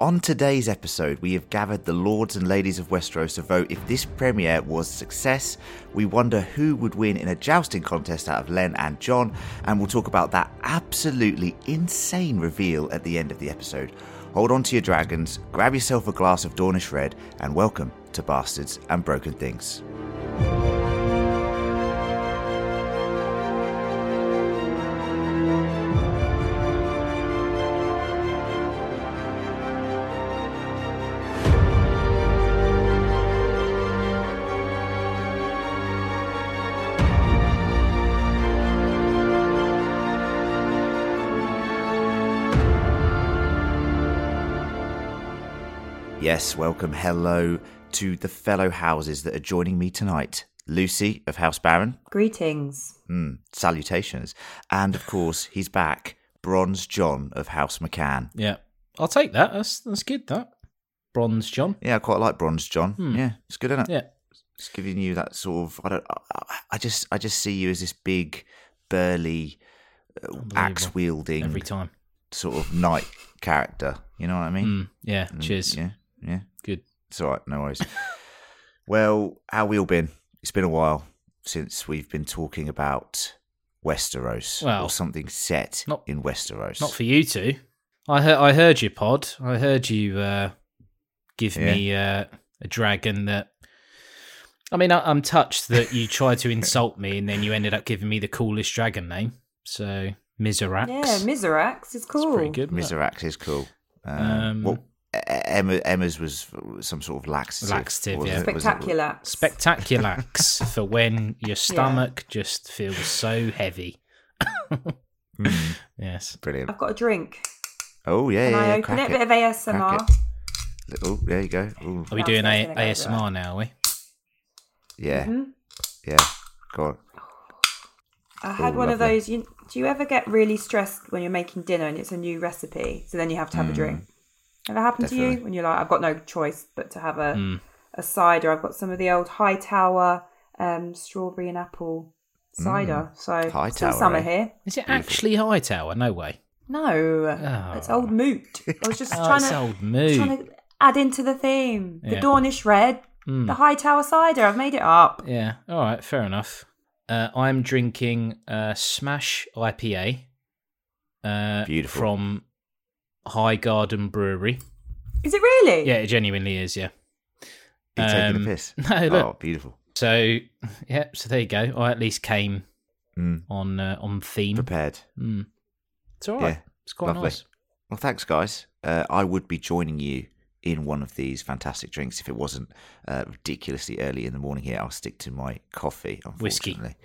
On today's episode, we have gathered the lords and ladies of Westeros to vote if this premiere was a success. We wonder who would win in a jousting contest out of Len and John, and we'll talk about that absolutely insane reveal at the end of the episode. Hold on to your dragons, grab yourself a glass of Dornish Red, and welcome to Bastards and Broken Things. Yes, welcome, hello to the fellow houses that are joining me tonight. Lucy of House Baron, Greetings. mm, salutations. And of course, he's back, Bronze John of House McCann. Yeah, I'll take that. That's that's good. That bronze, John. Yeah, I quite like Bronze John. Yeah, it's good, isn't it? Yeah, It's giving you that sort of. I don't. I, I just. I just see you as this big, burly, uh, axe wielding every time. sort of knight character. You know what I mean? Mm, yeah. Mm, Cheers. Yeah. Yeah. Good. It's all right. No worries. well, how we all been? It's been a while since we've been talking about Westeros Well, or something set not- in Westeros. Not for you two. I heard. I heard your pod. I heard you uh, give me uh, a dragon that. I mean, I, I'm touched that you tried to insult me and then you ended up giving me the coolest dragon name. So Miserax. Yeah, Miserax is cool. It's pretty good. isn't? Miserax is cool. Um, Um, well, E- Emma, Emma's was some sort of laxative. Laxative, wasn't yeah. it? Spectacular. Spectaculax for when your stomach just feels so heavy. Mm, Yes. brilliant. I've got a drink. Oh yeah, Can yeah, I yeah. open crack it? A bit of ASMR. Crack Oh, there you go. Ooh, Are we That's doing what I a- was go ASMR now? Are we? yeah, Mhm. yeah. Go on. I had Oh, one of lovely. those. You, do you ever get really stressed when you're making dinner and it's a new recipe? So then you have to have a drink. Ever happened to Mm. you when you're like, I've got no choice but to have a Mm. a cider? I've got some of the old Hightower um, strawberry and apple cider. So Mm. Hightower, still summer eh? here. Is it actually Hightower? No way. No, Oh. it's Old Mout. I was just Oh, trying it's to old mood. trying to add into the theme. The Yeah. Dornish Red, Mm. the Hightower cider. I've made it up. Yeah. All right. Fair enough. Uh, I'm drinking uh, Smash IPA. Uh, Beautiful. From High Garden Brewery. Is it really? Yeah, it genuinely is. Yeah. Are you taking a piss? No, look. Oh, beautiful. So, yeah. So there you go. I at least came Mm, on uh, on theme. prepared. Mm. It's all right. Yeah, It's quite lovely. nice. Well, thanks, guys. Uh, I would be joining you in one of these fantastic drinks if it wasn't uh, ridiculously early in the morning here. I'll stick to my coffee, Whiskey. unfortunately.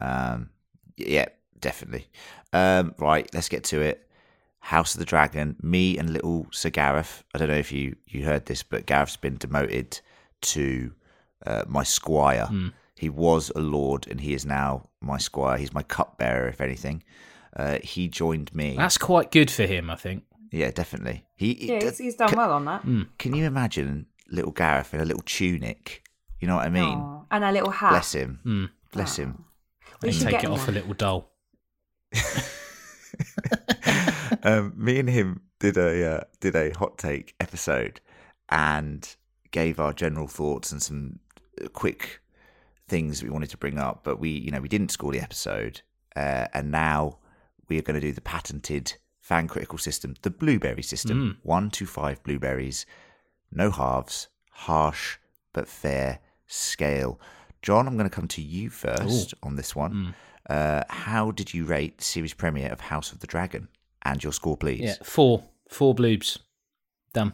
Um, yeah, definitely. Um, right, let's get to it. House of the Dragon, me and little Sir Gareth. I don't know if you, you heard this, but Gareth's been demoted to uh, my squire. Mm. He was a lord and he is now my squire. He's my cupbearer, if anything. Uh, he joined me. That's quite good for him, I think. Yeah, definitely. He, he Yeah, he's, he's done can, well on that. Can you imagine little Gareth in a little tunic? You know what I mean? Aw. And a little hat. Bless him. Mm. Bless him. We And should take get it him off a little doll. um, me and him did a uh, did a hot take episode and gave our general thoughts and some uh, quick things we wanted to bring up, but we you know we didn't score the episode, uh, and now we are going to do the patented fan critical system, the blueberry system, one to five blueberries, no halves, harsh but fair scale. John, I'm going to come to you first on this one. Uh, how did you rate the series premiere of House of the Dragon? And your score, please, Yeah, four. Four bloobs. Done.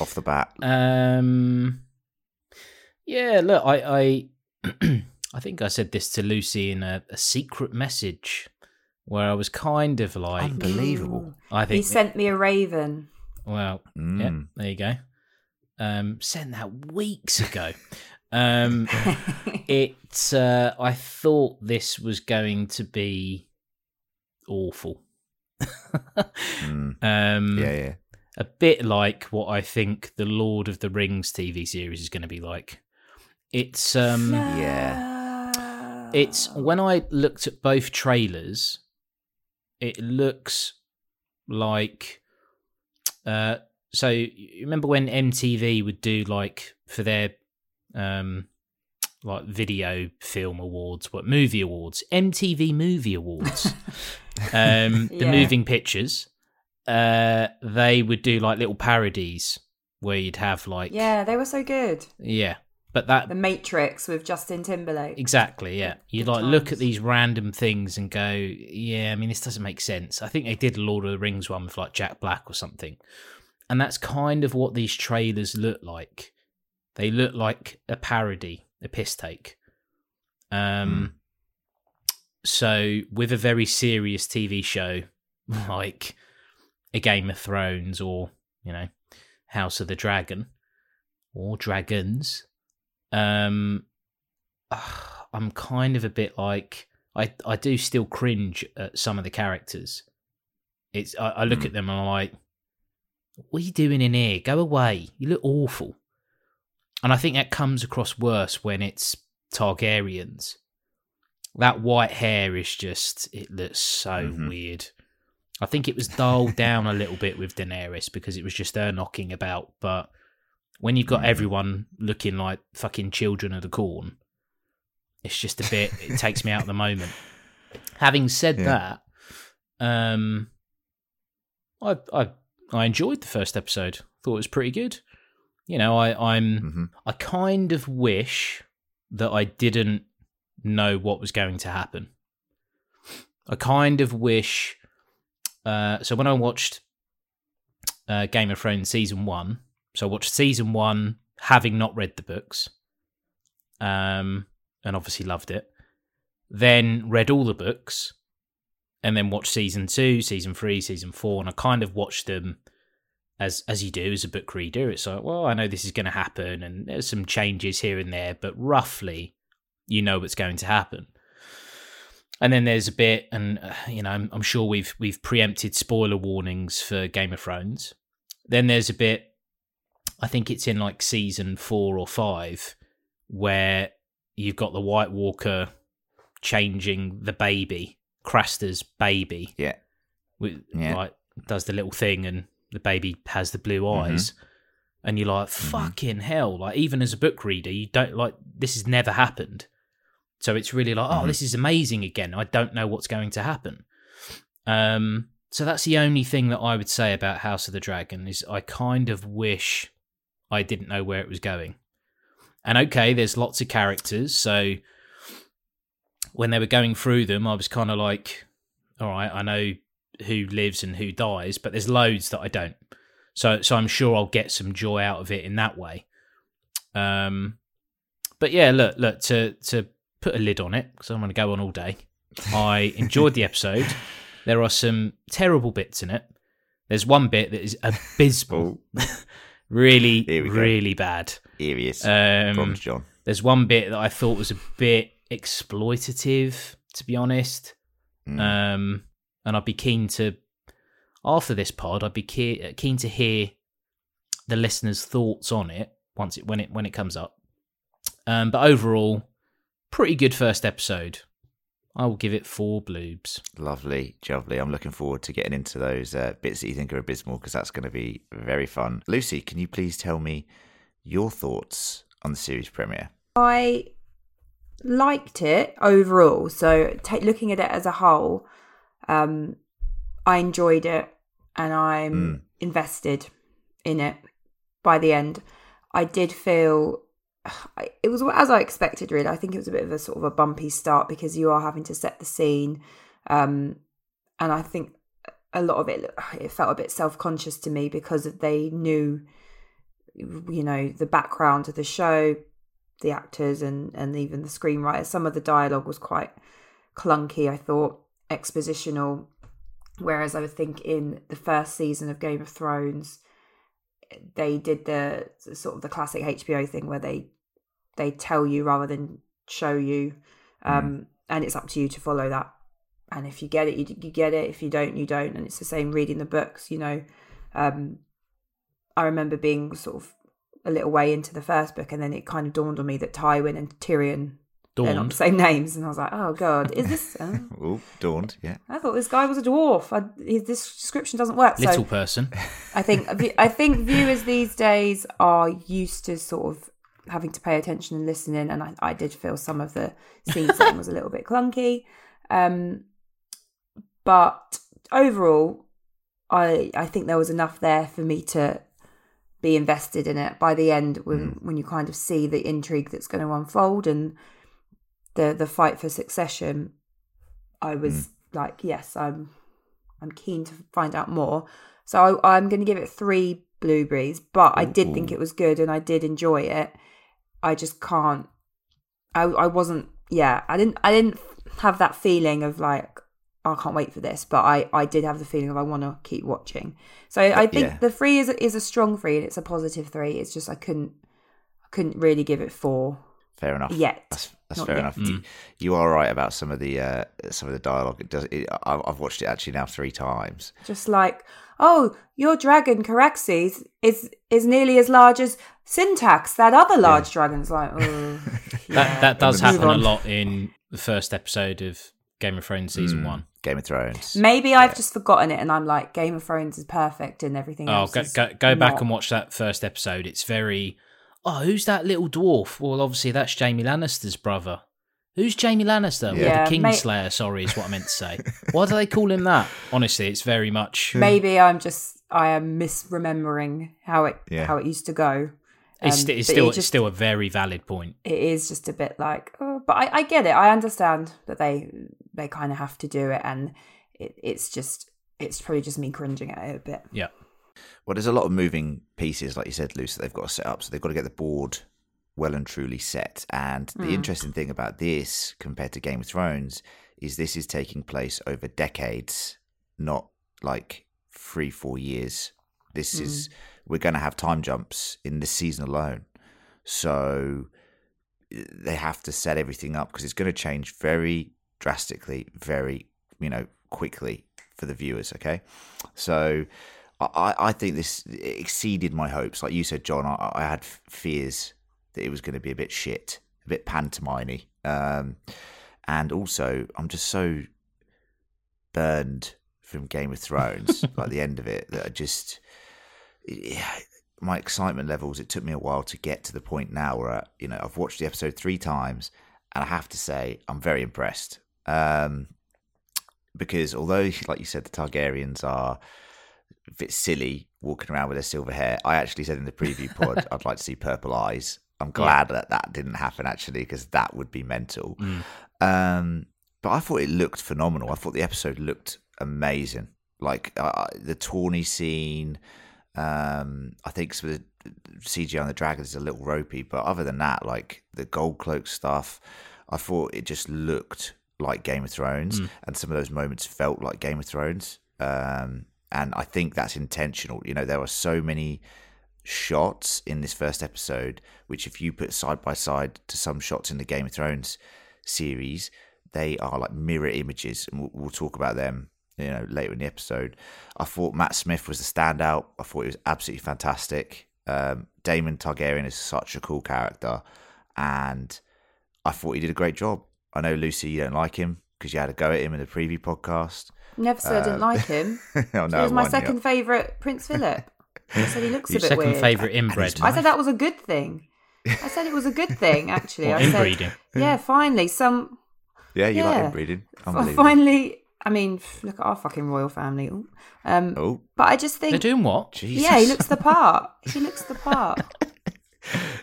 off the bat. Um, yeah, look, I, I, I think I said this to Lucy in a, a secret message where I was kind of like, Unbelievable. I think He sent me a raven. well, yeah, Mm. there you go. Um, sent that weeks ago. um, it, uh, I thought this was going to be awful. Mm. um, Yeah, yeah. a bit like what I think the Lord of the Rings TV series is going to be like. It's um Yeah. it's when I looked at both trailers, it looks like uh so you remember when MTV would do like for their um like video film awards, what movie awards, MTV Movie Awards, um, the Yeah. moving pictures. Uh, they would do like little parodies where you'd have like Yeah, they were so good. yeah, but that The Matrix with Justin Timberlake. Exactly, yeah. You like look at these random things and go, yeah, I mean, this doesn't make sense. I think they did Lord of the Rings one with like Jack Black or something. And that's kind of what these trailers look like. They look like a parody, a piss take. Um, So, with a very serious TV show like a Game of Thrones or, you know, House of the Dragon or Dragons, um, I'm kind of a bit like I I do still cringe at some of the characters. It's I, I look Mm. at them and I'm like, what are you doing in here? Go away. You look awful. And I think that comes across worse when it's Targaryens. That white hair is just it looks so Mhm. weird. I think it was dulled down a little bit with Daenerys because it was just her knocking about, but when you've got Mhm. everyone looking like fucking children of the corn, it's just a bit it takes me out of the moment. Having said Yeah. that, um I I I enjoyed the first episode. Thought it was pretty good. You know, I I'm hmm I kind of wish that I didn't know what was going to happen. I kind of wish. Uh, so when I watched uh, Game of Thrones season one, so I watched season one having not read the books, um, and obviously loved it. Then read all the books, and then watched season two, season three, season four, and I kind of watched them as as you do as a book reader. It's like, well, I know this is going to happen, and there's some changes here and there, but roughly, you know what's going to happen. And then there's a bit, and uh, you know, I'm, I'm sure we've we've preempted spoiler warnings for Game of Thrones. Then there's a bit, I think it's in like season four or five, where you've got the White Walker changing the baby, Craster's baby, Yeah. with, Yeah. like does the little thing and the baby has the blue eyes and you're like fucking hell like even as a book reader you don't like this has never happened so it's really like oh Mhm. this is amazing again. I don't know what's going to happen. Um so that's the only thing that i would say about house of the dragon is i kind of wish i didn't know where it was going. And okay there's lots of characters. So when they were going through them i was kind of like all right i know who lives and who dies but there's loads that i don't. So so i'm sure i'll get some joy out of it in that way. Um but yeah look look to to put a lid on it because i'm going to go on all day i enjoyed the episode there are some terrible bits in it there's one bit that is abysmal really Here we go. really bad Serious. um Bronze John. there's one bit that I thought was a bit exploitative, to be honest. Mm. Um, and I'd be keen to, after this pod, I'd be ke- keen to hear the listeners' thoughts on it once it when it when it comes up. Um, but overall, pretty good first episode. I will give it four bloobs. Lovely, lovely. I'm looking forward to getting into those uh, bits that you think are abysmal because that's going to be very fun. Lucy, can you please tell me your thoughts on the series premiere? I liked it overall. So, ta looking at it as a whole, um, I enjoyed it and I'm Mm. invested in it by the end. I did feel it was as I expected, really. I think it was a bit of a sort of a bumpy start because you are having to set the scene. Um, and I think a lot of it, it felt a bit self conscious to me because they knew, you know, the background of the show, the actors and and even the screenwriters. Some of the dialogue was quite clunky. I thought expositional, whereas I would think in the first season of Game of Thrones, they did the sort of the classic HBO thing where they they tell you rather than show you, um, and it's up to you to follow that. And if you get it, you, you get it. If you don't, you don't. And it's the same reading the books. You know, um, I remember being sort of a little way into the first book, and then it kind of dawned on me that Tywin and Tyrion they're not the same names, and I was like, oh god, is this? Uh, Oh, dawned. Yeah. I thought this guy was a dwarf. I, his, this description doesn't work. Little So person. I think I think viewers these days are used to sort of having to pay attention and listening, and I, I did feel some of the scene setting was a little bit clunky. Um, but overall, I I think there was enough there for me to be invested in it. By the end, when when you kind of see the intrigue that's going to unfold and the the fight for succession, I was mm. like, yes, I'm I'm keen to find out more. So I, I'm going to give it three blueberries, but I did think it was good and I did enjoy it. I just can't. I I wasn't. Yeah, I didn't. I didn't have that feeling of like "Oh, I can't wait for this, but I I did have the feeling of I want to keep watching. So I think Yeah. the three is is a strong three and it's a positive three. It's just I couldn't I couldn't really give it four Fair enough. yet. That's, that's Not fair yet. enough. You, you are right about some of the uh, some of the dialogue. It does. It, I- I've watched it actually now three times. just like oh your dragon Caraxes is is nearly as large as syntax that other large dragon's like oh That that does happen a lot in the first episode of Game of Thrones season one. Game of Thrones. maybe i've just forgotten it and i'm like game of thrones is perfect and everything Oh, else go go, go back and watch that first episode. It's very. Oh, who's that little dwarf? Well, obviously that's Jaime Lannister's brother. Who's Jamie Lannister? Well, Yeah, the ma- Kingslayer. sorry, is what I meant to say. Why do they call him that? Honestly, it's very much. maybe i'm just i am misremembering how it Yeah. how it used to go It's, Um, st- it's still it it's still a very valid point. it is just a bit like oh, but I, I get it i understand that they they kind of have to do it and it, it's just it's probably just me cringing at it a bit Yeah. Well, there's a lot of moving pieces, like you said, Luce, that they've got to set up. So they've got to get the board well and truly set. And the hmm. interesting thing about this compared to Game of Thrones is this is taking place over decades, not like three, four years. This is, hmm. we're going to have time jumps in this season alone. So they have to set everything up because it's going to change very drastically, very, you know, quickly for the viewers. Okay. So I, I think this exceeded my hopes. Like you said, John, I, I had fears that it was going to be a bit shit, a bit pantomimey. Um, and also, I'm just so burned from Game of Thrones, like the end of it, that I just. Yeah, my excitement levels, it took me a while to get to the point now where, you know, I've watched the episode three times and I have to say, I'm very impressed. Um, because although, like you said, the Targaryens are a bit silly walking around with their silver hair, I actually said in the preview pod I'd like to see purple eyes. I'm glad that that didn't happen actually, because that would be mental. Um, but I thought it looked phenomenal. I thought the episode looked amazing. Like uh, the tourney scene. Um, I think some of the CGI on the dragons is a little ropey, but other than that, like the gold cloak stuff, I thought it just looked like Game of Thrones, and some of those moments felt like Game of Thrones. Um, and I think that's intentional. You know, there are so many shots in this first episode, which if you put side by side to some shots in the Game of Thrones series, they are like mirror images, and we'll, we'll talk about them. You know, later in the episode, I thought Matt Smith was the standout. I thought he was absolutely fantastic. Um, Daemon Targaryen is such a cool character, and I thought he did a great job. I know Lucy, you don't like him because you had a go at him in the preview podcast. Never said i didn't like him oh, he was my one, yeah. second favourite prince philip i said he looks a Your bit second weird favourite inbred. I said that was a good thing. I said it was a good thing, actually. Or I said, inbreeding. yeah, finally, some. Yeah, you like Yeah. inbreeding. Finally, I mean, look at our fucking royal family. Um, Oh, but I just think They're doing what? Jesus. yeah, he looks the part. He looks the part.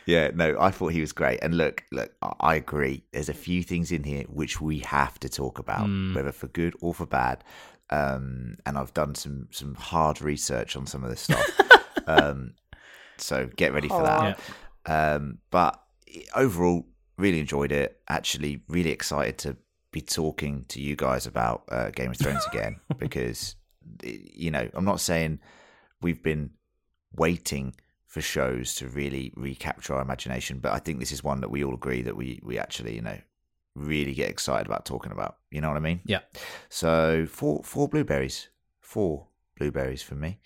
Yeah, no, I thought he was great. And look, look, I- agree. There's a few things in here which we have to talk about, whether for good or for bad. Um, and I've done some some hard research on some of this stuff. um, so get ready for that. Um, but overall, really enjoyed it. Actually, really excited to be talking to you guys about uh, Game of Thrones again because you know I'm not saying we've been waiting for shows to really recapture our imagination, but I think this is one that we all agree that we we actually you know really get excited about talking about. You know what I mean? Yeah. So four four blueberries, four blueberries for me.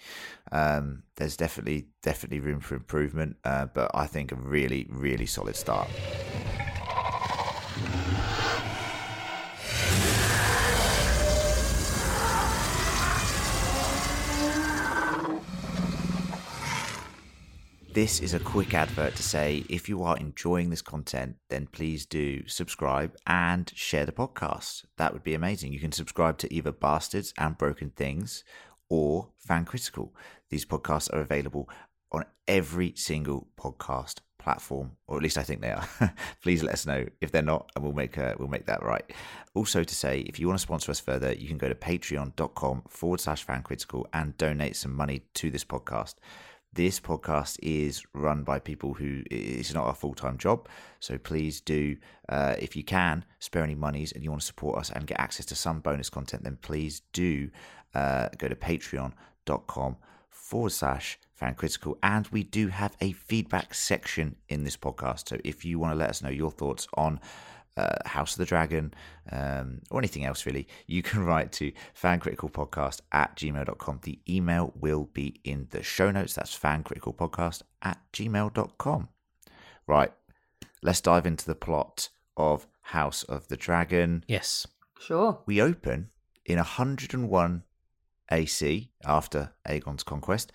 Um, there's definitely definitely room for improvement, uh, but I think a really really solid start. This is a quick advert to say if you are enjoying this content, then please do subscribe and share the podcast. That would be amazing. You can subscribe to either Bastards and Broken Things or Fan Critical. These podcasts are available on every single podcast platform, or at least I think they are. Please let us know if they're not, and we'll make uh, we'll make that right. Also, to say if you want to sponsor us further, you can go to patreon.com forward slash fan critical and donate some money to this podcast. This podcast is run by people who it's not a full time job, so please do, uh, if you can, spare any monies and you want to support us and get access to some bonus content, then please do uh, go to patreon.com forward slash fan critical. And we do have a feedback section in this podcast. So if you want to let us know your thoughts on uh, House of the Dragon um, or anything else, really, you can write to fancriticalpodcast at gmail.com. The email will be in the show notes. That's fancriticalpodcast at gmail.com. Right, let's dive into the plot of House of the Dragon. Yes. Sure. We open in 101 AC after Aegon's conquest,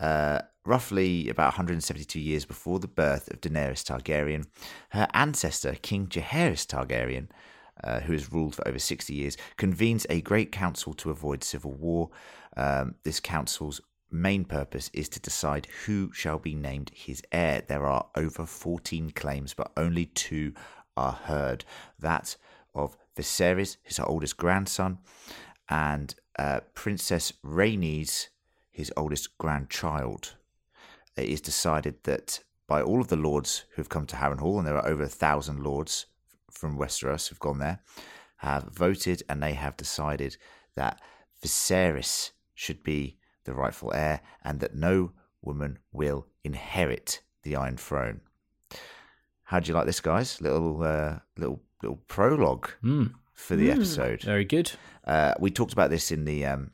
uh, roughly about 172 years before the birth of Daenerys Targaryen. Her ancestor, King Jaehaerys Targaryen, uh, who has ruled for over 60 years, convenes a great council to avoid civil war. Um, this council's main purpose is to decide who shall be named his heir. There are over 14 claims, but only two are heard. That of Viserys, his oldest grandson, and uh, Princess Rhaenys, his oldest grandchild. It is decided that by all of the lords who have come to Harrenhal, and there are over a thousand lords from Westeros who've gone there, have voted and they have decided that Viserys should be the rightful heir and that no woman will inherit the Iron Throne. How do you like this, guys? Little, uh, little, little prologue Mm, for the Mm. episode. very good. Uh, we talked about this in the um,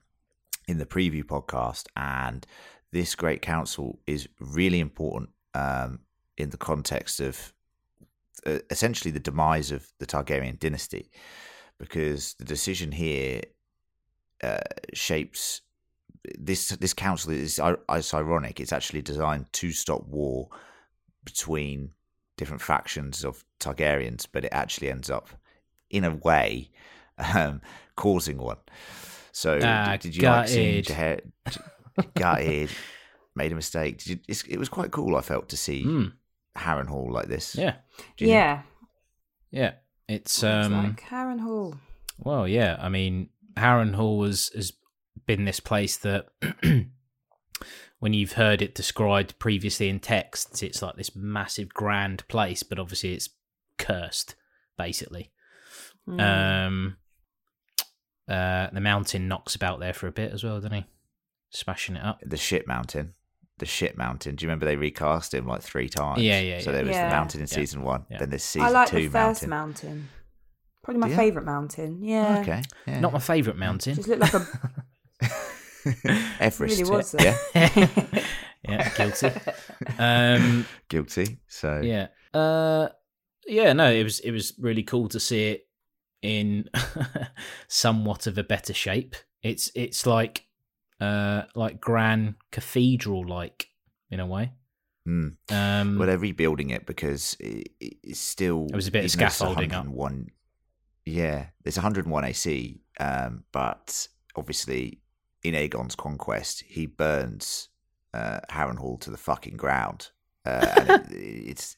in the preview podcast, and this great council is really important um, in the context of uh, essentially the demise of the Targaryen dynasty, because the decision here uh, shapes this. This council is it's ironic. It's actually designed to stop war between different factions of Targaryens, but it actually ends up, in a way, um, causing one. So Ah, did, did you like seeing. Jaehaer- gutted, made a mistake? Did you, it's, it was quite cool. I felt to see Mm, Harrenhal like this. yeah, Do you think? Yeah. yeah. It's It's um. like Harrenhal. Well, yeah. I mean, Harrenhal was has been this place that when you've heard it described previously in texts, it's like this massive grand place, but obviously it's cursed, basically. Mm. Um, uh, the mountain knocks about there for a bit as well, doesn't he? Smashing it up. The shit mountain. The shit mountain. Do you remember they recast him like three times? Yeah, yeah, So there was Yeah. the mountain in Yeah. season one. Yeah. Then there's season I like two the first mountain. mountain. Probably my Do favourite mountain. Yeah. Okay. Yeah. Not my favourite mountain. Just looked like a. Everest. really was, Yeah. yeah, guilty. Um, Guilty. So yeah, uh, yeah. No, it was it was really cool to see it in somewhat of a better shape. It's it's like uh like grand cathedral like in a way. Mm. Um, Well, they're rebuilding it because it, it's still. There was a bit of even though it's scaffolding up. Yeah, there's 101 AC, um, but obviously in Aegon's conquest, he burns uh, Harrenhal to the fucking ground. Uh, and it, it's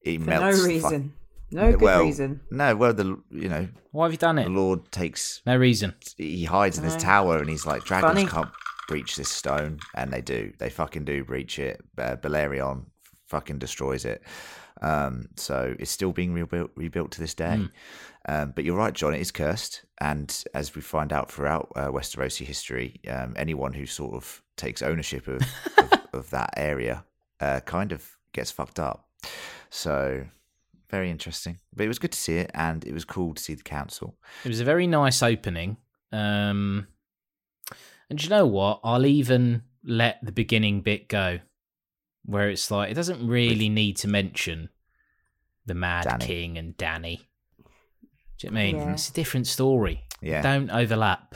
it For no melts. fu- reason. No good well, reason. No, well, the you know why have you done it? the? Lord takes No reason. he hides in his tower and he's like dragons Funny. can't breach this stone and they do they fucking do breach it uh, Balerion fucking destroys it um so it's still being rebuilt rebuilt to this day Mm. um but you're right john it is cursed and as we find out throughout uh, westerosi history um anyone who sort of takes ownership of of, of that area uh kind of gets fucked up so very interesting but it was good to see it and it was cool to see the council It was a very nice opening. Um, and you know what? I'll even let the beginning bit go, where it's like it doesn't really need to mention the Mad Dany. King and Dany. Do you know what I mean? Yeah. It's a different story. Yeah. Don't overlap.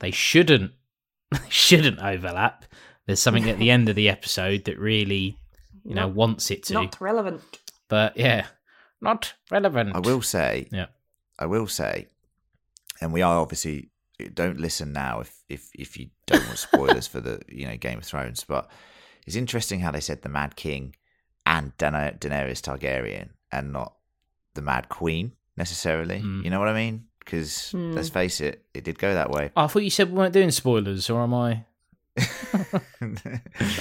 They shouldn't. They shouldn't overlap. There's something at the end of the episode that really, you know, wants it to. Not relevant. But yeah, not relevant. I will say, Yeah. I will say, and we are obviously don't listen now if if if you don't want spoilers for the you know Game of Thrones, but it's interesting how they said the Mad King and Dana- Daenerys Targaryen and not the Mad Queen necessarily. Mm. You know what I mean? Because Hmm. let's face it, it did go that way. Oh, I thought you said we weren't doing spoilers, or am I?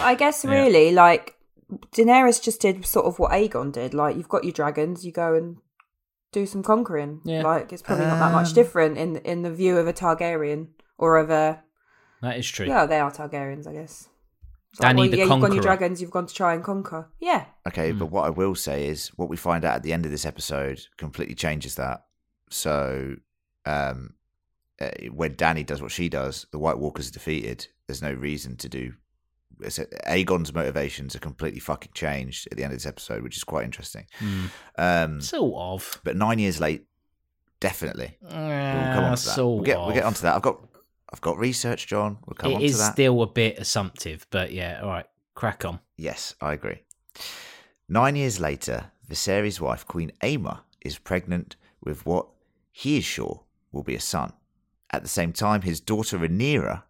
I guess Yeah. really, like Daenerys just did sort of what Aegon did. Like you've got your dragons, you go and do some conquering. Yeah. Like it's probably not that much Um, different in in the view of a Targaryen or of a That is true. yeah, they are Targaryens, I guess. It's Dany well, the yeah, you've gone Conqueror. your dragons, you've gone to try and conquer. Yeah, Okay, Hmm. but what I will say is what we find out at the end of this episode completely changes that. So, um, uh, when Dany does what she does, the White Walkers are defeated. There's no reason to do. Aegon's motivations are completely fucking changed at the end of this episode, which is quite interesting. Hmm. Um, Sort of. but nine years late, definitely. We'll come Uh, on to that. sort We'll get, of. we'll get onto that. I've got, I've got research, John. We'll come It on to is that. still a bit assumptive, but yeah. All right, crack on. Yes, I agree. Nine years later, Viserys' wife, Queen Aemma, is pregnant with what he is sure will be a son. At the same time, his daughter Rhaenyra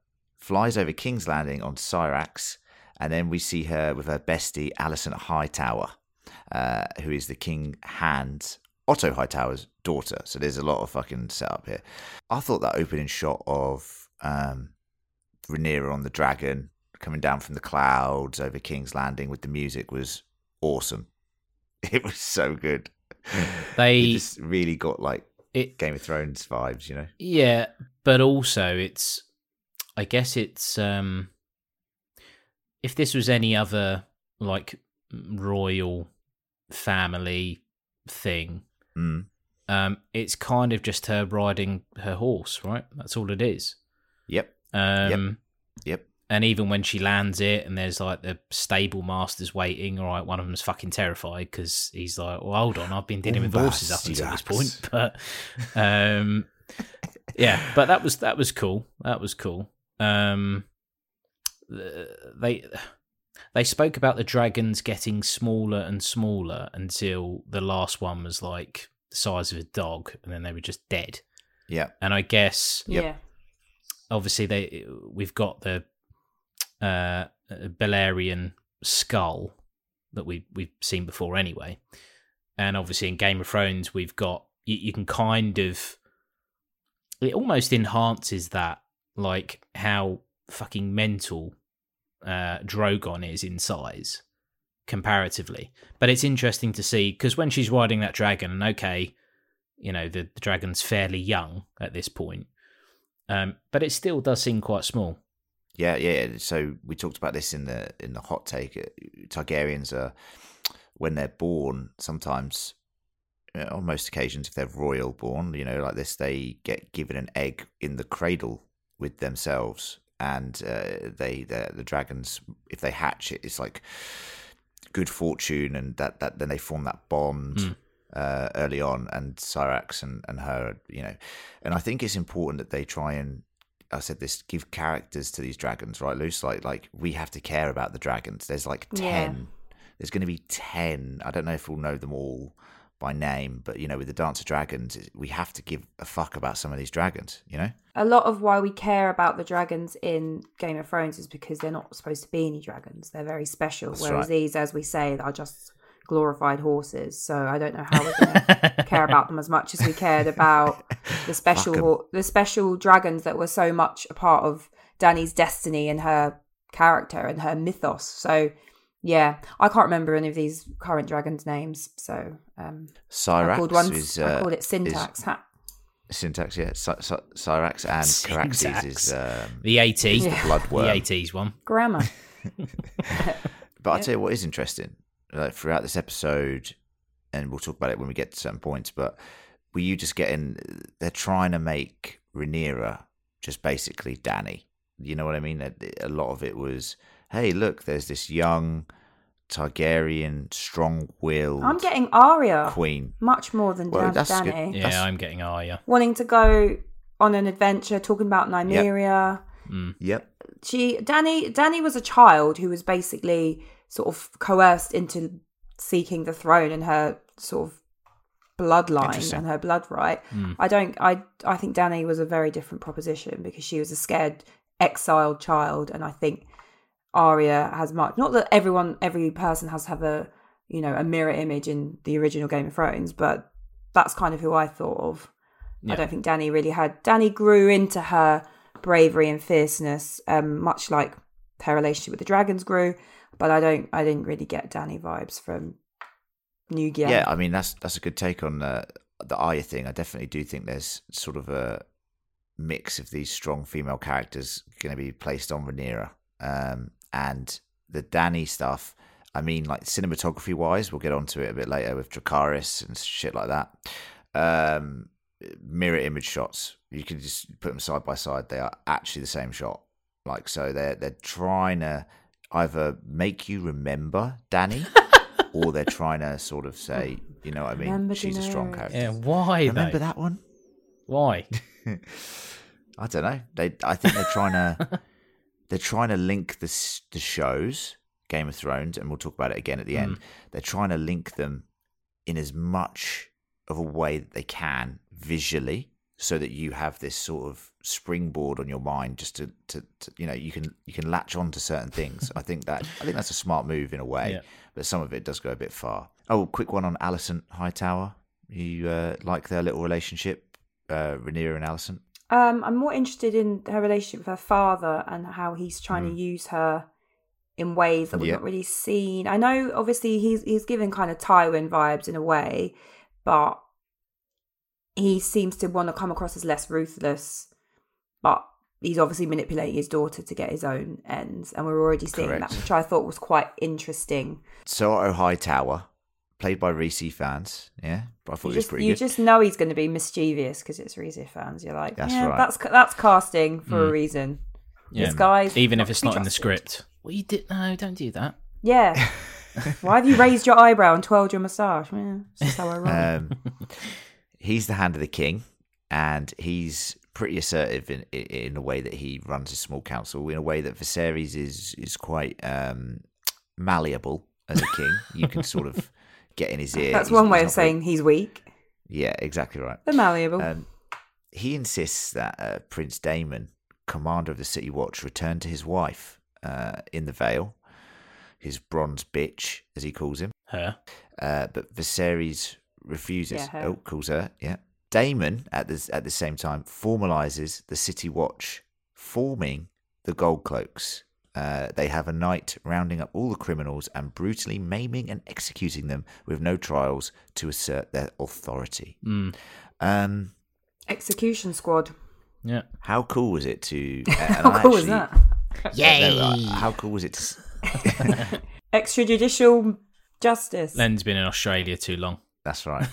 flies over King's Landing on Syrax, and then we see her with her bestie Alicent Hightower, uh, who is the King Hand Otto Hightower's daughter. So there's a lot of fucking setup here. I thought that opening shot of um, Rhaenyra on the dragon coming down from the clouds over King's Landing with the music was awesome. It was so good. They- it just really got like It Game of Thrones vibes, you know. Yeah, but also it's I guess it's um if this was any other like royal family thing, Mm. um it's kind of just her riding her horse, right? That's all it is. Yep, Um yep. and even when she lands it and there's like the stable masters waiting, all right, one of them's fucking terrified because he's like, well, hold on, I've been dealing with horses up until this point. But, um, yeah, but that was, that was cool. That was cool. Um, they, they spoke about the dragons getting smaller and smaller until the last one was like the size of a dog and then they were just dead. Yeah, And I guess yeah. obviously they we've got the uh Balerion skull that we we've seen before anyway. And obviously in Game of Thrones we've got you, you can kind of it almost enhances that like how fucking mental uh Drogon is in size comparatively. But it's interesting to see because when she's riding that dragon and okay, you know, the, the dragon's fairly young at this point. Um, but it still does seem quite small. Yeah, yeah. So we talked about this in the in the hot take. Targaryens are when they're born. Sometimes, uh, on most occasions, if they're royal born, you know, like this, they get given an egg in the cradle with themselves, and uh, they the, the dragons, if they hatch it, it's like good fortune, and that that then they form that bond. Mm. Uh, early on, and Syrax and, and her, you know, and I think it's important that they try and I said this give characters to these dragons, right? Loose like like we have to care about the dragons. There's like Yeah. ten. There's going to be ten. I don't know if we'll know them all by name, but you know, with the Dance of Dragons, we have to give a fuck about some of these dragons. You know, A lot of why we care about the dragons in Game of Thrones is because they're not supposed to be any dragons. They're very special. That's whereas right. these, as we say, are just glorified horses. So I don't know how we're going to care about them as much as we cared about the special Fuck 'em. hor- the special dragons that were so much a part of Dany's destiny and her character and her mythos. So yeah, I can't remember any of these current dragons' names. So um, I called one. is I uh, called it syntax. Ha- syntax. Yeah, Sy- Sy- Syrax and Caraxes is um, The AT, is the Yeah. blood the worm. 80s one. grammar. But I'll tell you what is interesting. Like throughout this episode, and we'll talk about it when we get to certain points. But were you just getting? They're trying to make Rhaenyra just basically Dany. You know what I mean? A, a lot of it was, hey, look, there's this young Targaryen, strong-willed I'm getting Arya queen. much more than Well, Dan- that's good. Dany. Yeah, That's- I'm getting Arya. Wanting to go on an adventure, talking about Nymeria. Mm. Yep. She Dany Dany was a child who was basically sort of coerced into seeking the throne and her sort of bloodline and her blood right. Mm. I don't I I think Dany was a very different proposition because she was a scared exiled child and I think Arya has much not that everyone every person has to have a you know a mirror image in the original Game of Thrones but that's kind of who I thought of. I don't think Dany really had Dany grew into her bravery and fierceness um much like her relationship with the dragons grew but I don't I didn't really get Dany vibes from New Gear. Yeah, I mean that's that's a good take on uh, the Arya thing. I definitely do think there's sort of a mix of these strong female characters going to be placed on Rhaenyra, um, and the Dany stuff. I mean, like cinematography wise, we'll get onto it a bit later with Dracarys and shit like that. Um, mirror image shots, you can just put them side by side. They are actually the same shot. Like so, they're they're trying to either make you remember Dany, or they're trying to sort of say, you know what I mean? Remember She's a strong character. Yeah, why Remember though? that one? Why? I don't know. They, I think they're trying to, they're trying to link the the shows, Game of Thrones, and we'll talk about it again at the end. They're trying to link them in as much of a way that they can visually, so that you have this sort of springboard on your mind, just to, to, to you know, you can you can latch on to certain things. I think that I think that's a smart move in a way, Yeah. but some of it does go a bit far. Oh, quick one on Alicent Hightower. You uh, like their little relationship, uh, Rhaenyra and Alison? Um, I'm more interested in her relationship with her father and how he's trying to use her in ways that we've Yeah. not really seen. I know, obviously, he's he's giving kind of Tywin vibes in a way, but he seems to want to come across as less ruthless. But he's obviously manipulating his daughter to get his own ends, and we're already seeing Correct. that, which I thought was quite interesting. Soto Hightower, played by Rhys Ifans. Yeah, but I thought You he was just, pretty you good. just know he's going to be mischievous because it's Rhys Ifans. You're like, That's yeah, right. that's that's casting for a reason. Yeah. This guy's Even if it's to be not in the script. Well, you did no, don't do that. Yeah. Why have you raised your eyebrow and twirled your moustache? Yeah, this is how I roll. Um, he's the hand of the king, and he's pretty assertive in in a way that he runs his small council. In a way that Viserys is is quite um, malleable as a king. you can sort of get in his ear. That's He's- one way of not very- saying he's weak. Yeah, exactly right. They're malleable. Um, he insists that uh, Prince Daemon, commander of the City Watch, return to his wife uh, in the Vale, his bronze bitch, as he calls him. Her. Uh, but Viserys refuses. Yeah, her. Oh, calls her. Yeah. Daemon, at the at the same time, formalizes the City Watch, forming the Gold Cloaks. Uh, they have a night rounding up all the criminals and brutally maiming and executing them with no trials to assert their authority. Mm. Um, Execution squad. Yeah. how cool was it to? and How I cool was actually- that? no, uh, how cool was it? To, Extrajudicial justice. Len's been in Australia too long. that's right.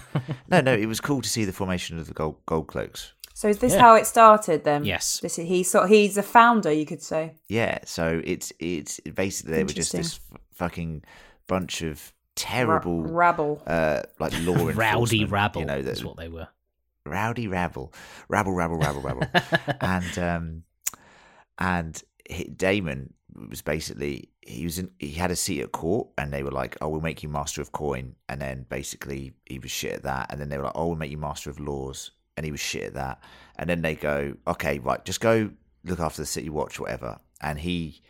No, no, it was cool to see the formation of the Gold Gold Cloaks. So is this Yeah. how it started then? Yes. This is he sort he's a founder, you could say. Yeah, so it's it's basically they were just this f- fucking bunch of terrible, Ra- rabble. uh, like law enforcement, Rowdy rabble You know, is that what they were. rowdy rabble, rabble, rabble, rabble, rabble, and um, and Daemon was basically he was in, he had a seat at court, and they were like, "Oh, we'll make you master of coin," and then basically he was shit at that, and then they were like, "Oh, we'll make you master of laws," and he was shit at that, and then they go, "Okay, right, just go look after the city watch, whatever," and he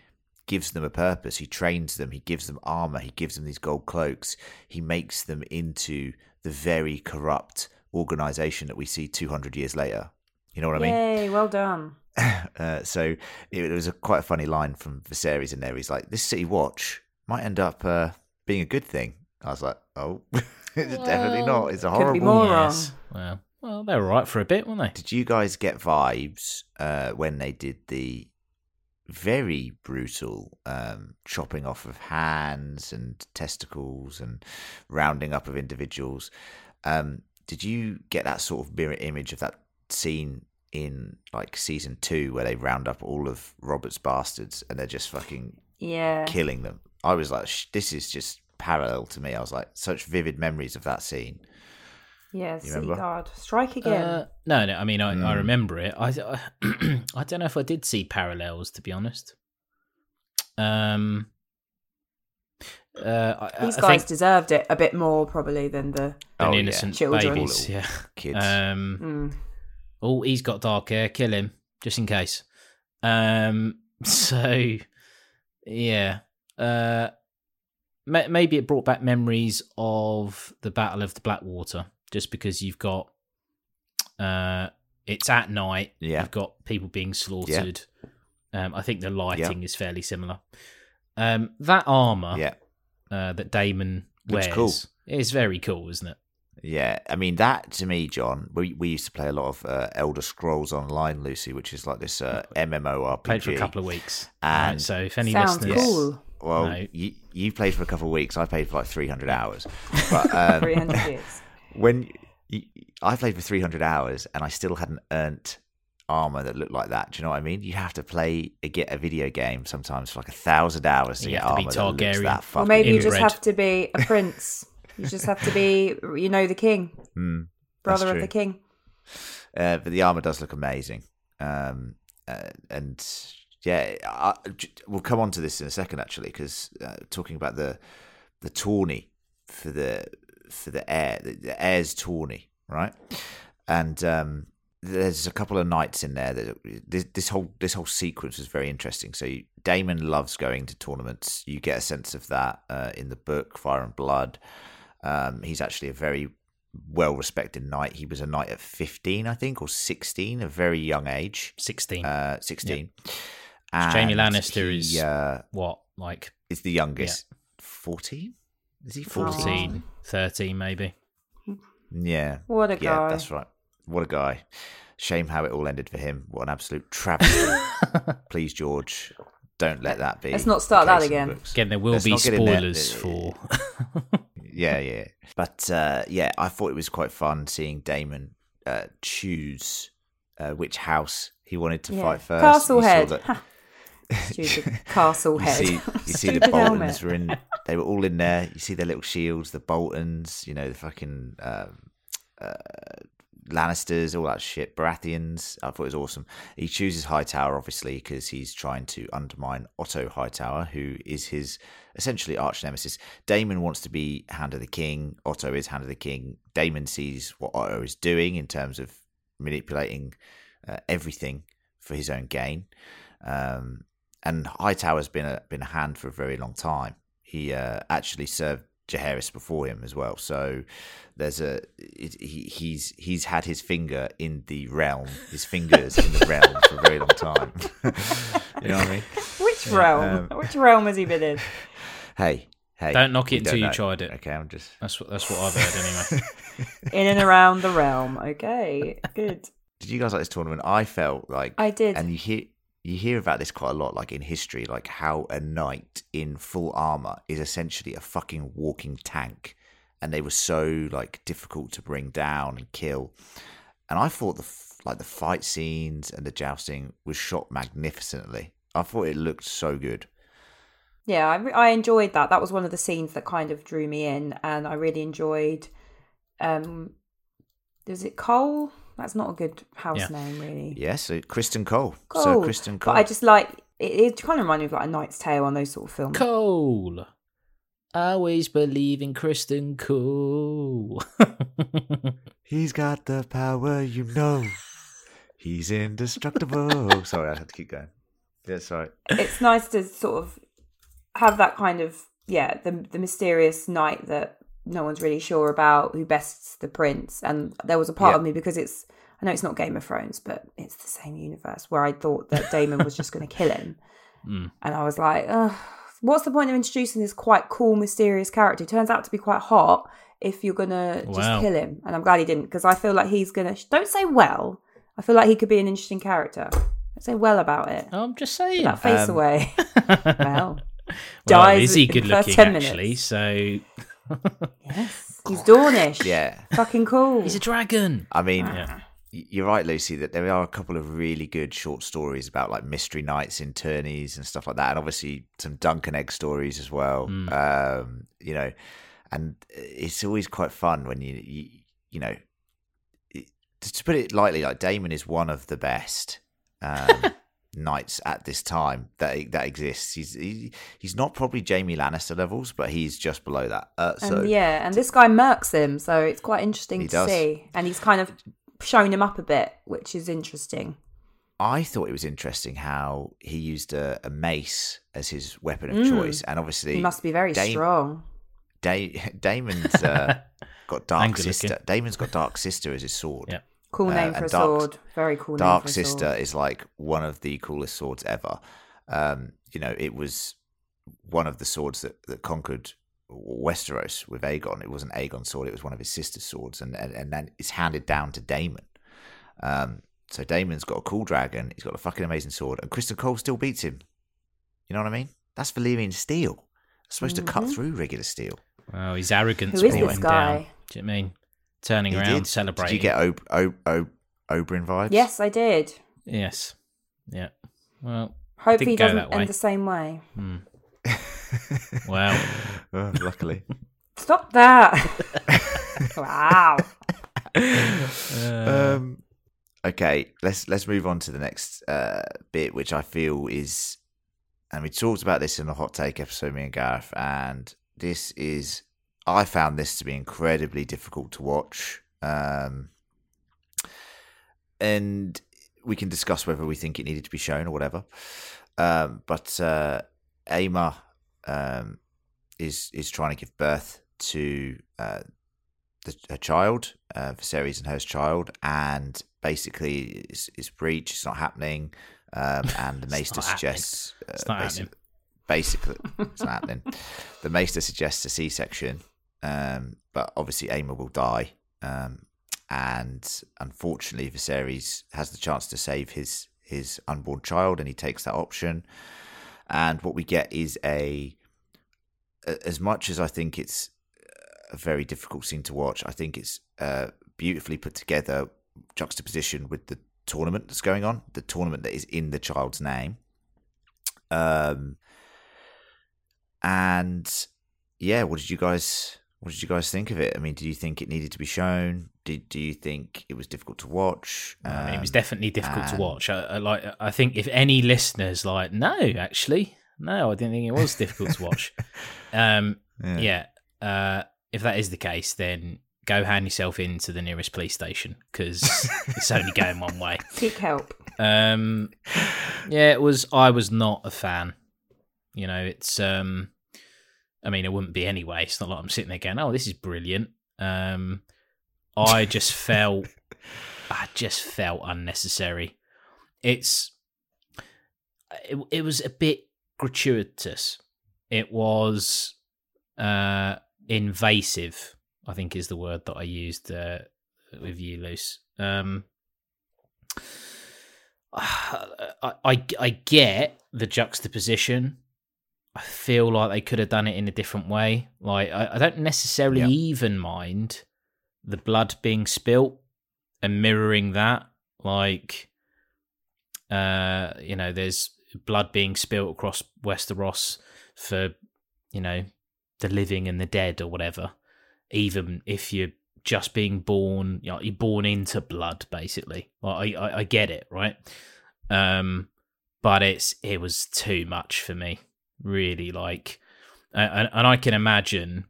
gives them a purpose. He trains them. He gives them armor. He gives them these gold cloaks. He makes them into the very corrupt organization that we see 200 years later. You know what I mean? Yay, well done. Uh, so it, it was a quite a funny line from Viserys in there. He's like, "This city watch might end up uh, being a good thing." I was like, "Oh, it's definitely not. It's a Couldn't be horrible." more wrong. Yes. Well, well, they were right for a bit, weren't they? Did you guys get vibes uh, when they did the very brutal um, chopping off of hands and testicles and rounding up of individuals? Um, did you get that sort of mirror image of that scene in like season two where they round up all of Robert's bastards and they're just fucking Yeah. killing them? I was like, Sh- this is just parallel to me. I was like, such vivid memories of that scene. Yeah, You remember? Guard. Strike again. Uh, no, no. I mean, I, I Mm. remember it. I, I I don't know if I did see parallels, to be honest. Um. Uh, I, These I guys think deserved it a bit more probably than the. an Oh, yeah. innocent Children. babies. Yeah. Kids. Um. Mm. Oh, he's got dark hair. Kill him, just in case. Um. So, yeah. Uh. Maybe it brought back memories of the Battle of the Blackwater, just because you've got. Uh, it's at night. Yeah. You've got people being slaughtered. Um, I think the lighting is fairly similar. Um, that armor yeah. uh, that Daemon Looks wears cool. is very cool, isn't it? Yeah, I mean that to me, John. We we used to play a lot of uh, Elder Scrolls Online, Lucy, which is like this uh, MMORPG. Played for a couple of weeks. And- Right, so if any Sounds listeners, cool. Well, No. you you played for a couple of weeks. I played for like three hundred hours. But um, 300 years. When you, I played for three hundred hours, and I still hadn't earned armor that looked like that. Do you know what I mean? You have to play a, get a video game sometimes for like a thousand hours to You get have to be armor that looks Targaryen. that Or maybe you just inbred. have to be a prince. you just have to be, you know, the king, Mm, brother of the king. uh, but the armor does look amazing. Um, uh, and yeah, I, j- we'll come on to this in a second actually, because uh, talking about the the tourney for the for the heir, the, heir's tourney, right? And um, there's a couple of knights in there that this, this whole this whole sequence was very interesting. So you, Daemon loves going to tournaments. You get a sense of that uh, in the book Fire and Blood. Um, he's actually a very well respected knight. He was a knight at 15, I think, or 16, a very young age. sixteen. Uh, 16. Jaime And Lannister he, is- uh, what, like is the youngest. 14? Is he 14? 14, 13 maybe? Yeah. What a Yeah, guy. that's right. What a guy. Shame how it all ended for him. What an absolute travesty. Please, George, don't let that be. Let's not start that case the again. Again, there will Let's be not get in there. spoilers for. yeah, yeah. But uh, yeah, I thought it was quite fun seeing Daemon uh, choose uh, which house he wanted to Yeah. fight first. Castle You that- Ha. Stupid castle you see, you see the Stupid Boltons were in. They were all in there. You see their little shields, the Boltons. You know the fucking um, uh, Lannisters, all that shit. Baratheons. I thought it was awesome. He chooses Hightower obviously because he's trying to undermine Otto Hightower, who is his essentially arch nemesis. Daemon wants to be Hand of the King. Otto is Hand of the King. Daemon sees what Otto is doing in terms of manipulating uh, everything for his own gain. Um, and Hightower's been a been a hand for a very long time. He uh, actually served Jaehaerys before him as well. So there's a it, he, he's he's had his finger in the realm, his fingers in the realm for a very long time. you know what I mean? Which realm? um, Which realm has he been in? Hey, hey! Don't knock it until you know. tried it. Okay, I'm just. That's what that's what I've heard anyway. In and around the realm. Okay, good. Did you guys like this tournament? I felt like I did. and you hear you hear about this quite a lot, like in history, like how a knight in full armor is essentially a fucking walking tank, and they were so like difficult to bring down and kill. And I thought the like the fight scenes and the jousting was shot magnificently. I thought it looked so good. Yeah, I, re- I enjoyed that. That was one of the scenes that kind of drew me in, and I really enjoyed. Um, is it Cole? That's not a good house Yeah. name, really. Yeah, uh, so Criston Cole, Cole. Sir Criston Cole. But I just like it. It kind of reminds me of like a Knight's Tale on those sort of films. Cole. I always believe in Criston Cole. He's got the power, you know. He's indestructible. sorry, I had to keep going. Yeah, sorry. it's nice to sort of have that kind of yeah the the mysterious knight that no one's really sure about who bests the prince and there was a part Yeah. of me because it's i know it's not game of thrones but it's the same universe where i thought that daemon was just going to kill him Mm. and i was like Ugh, what's the point of introducing this quite cool mysterious character It turns out to be quite hot if you're gonna just kill him and i'm glad he didn't because i feel like he's gonna don't say well i feel like he could be an interesting character don't say well about it I'm just saying. Put that face Um, away well well, dies is he in the good first looking 10 actually? minutes. So Yes. He's Dornish. Yeah. Fucking cool. he's a dragon. I mean, Yeah. you're right, Lucy, that there are a couple of really good short stories about like mystery knights in tourneys and stuff like that, and obviously some Dunk and Egg stories as well. Mm. Um, you know, and it's always quite fun when you you, you know, it, to put it lightly, like Daemon is one of the best. Um, knights at this time that that exists. He's he, he's not probably Jaime Lannister levels, but he's just below that. Uh, so and yeah, and this guy murks him, so it's quite interesting to does. see. And he's kind of shown him up a bit, which is interesting. I thought it was interesting how he used a, a mace as his weapon of Mm. choice, and obviously He must be very Dame- strong. Da- Daemon's uh, got Dark Sister. Daemon's got Dark Sister as his sword. Yeah. Cool Uh, name for a Dark- sword. Very cool Dark name for a Sister sword. is like one of the coolest swords ever. Um, you know, it was one of the swords that, that conquered Westeros with Aegon. It wasn't Aegon's sword; it was one of his sister's swords, and and, and then it's handed down to Daemon. Um, so Daemon's got a cool dragon. He's got a fucking amazing sword, and Criston Cole still beats him. You know what I mean? That's Valyrian steel. It's supposed to cut Mhm. through regular steel. Well, his arrogance Who is brought this him guy? down. Do you know I mean? Turning He around, did. celebrating. Did you get Ob- Ob- Ob- Oberyn vibes? Yes, I did. Yes. Yeah. Well, Hopefully, he doesn't end the same way. hmm. Well. Oh, luckily. Stop that! wow. Uh, um, okay, let's let's move on to the next uh, bit, which I feel is, and we talked about this in the hot take episode, me and Gareth, and this is, I found this to be incredibly difficult to watch, um, and we can discuss whether we think it needed to be shown or whatever. Um, but uh, Aemma um, is is trying to give birth to uh, the, her child, uh, Viserys and her's child, and basically it's, it's breach. It's not happening, um, and the Maester suggests uh, It's not basi- Basically, it's not happening. The Maester suggests a C-section, um, but obviously Aemma will die, um, and unfortunately Viserys has the chance to save his his unborn child, and he takes that option. And what we get is a, a- as much as I think it's a very difficult scene to watch. I think it's uh, beautifully put together, juxtaposition with the tournament that's going on, the tournament that is in the child's name. Um, and yeah, what did you guys? What did you guys think of it? I mean, did you think it needed to be shown? Did do you think it was difficult to watch? I mean, it was Um, definitely difficult to watch. I, I like. I think if any listeners like, no, actually, no, I didn't think it was difficult to watch. Um, yeah. Uh, if that is the case, then go hand yourself into the nearest police station because it's only going one way. Seek help. Um, yeah, it was. I was not a fan. You know, it's. Um, I mean, it wouldn't be anyway. It's not like I'm sitting there going, "Oh, this is brilliant." Um, I just felt, I just felt unnecessary. It's. It, it was a bit gratuitous. It was uh, invasive. I think is the word that I used uh, with you, Luce. Um, I, I I get the juxtaposition. I feel like they could have done it in a different way. Like I, I don't necessarily Yeah. even mind the blood being spilt and mirroring that. Like uh, you know, there's blood being spilt across Westeros for, you know, the living and the dead or whatever. Even if you're just being born, you know, you're born into blood, basically. Like, I, I, I get it, right? Um, but it's it was too much for me, really. Like, and, and I can imagine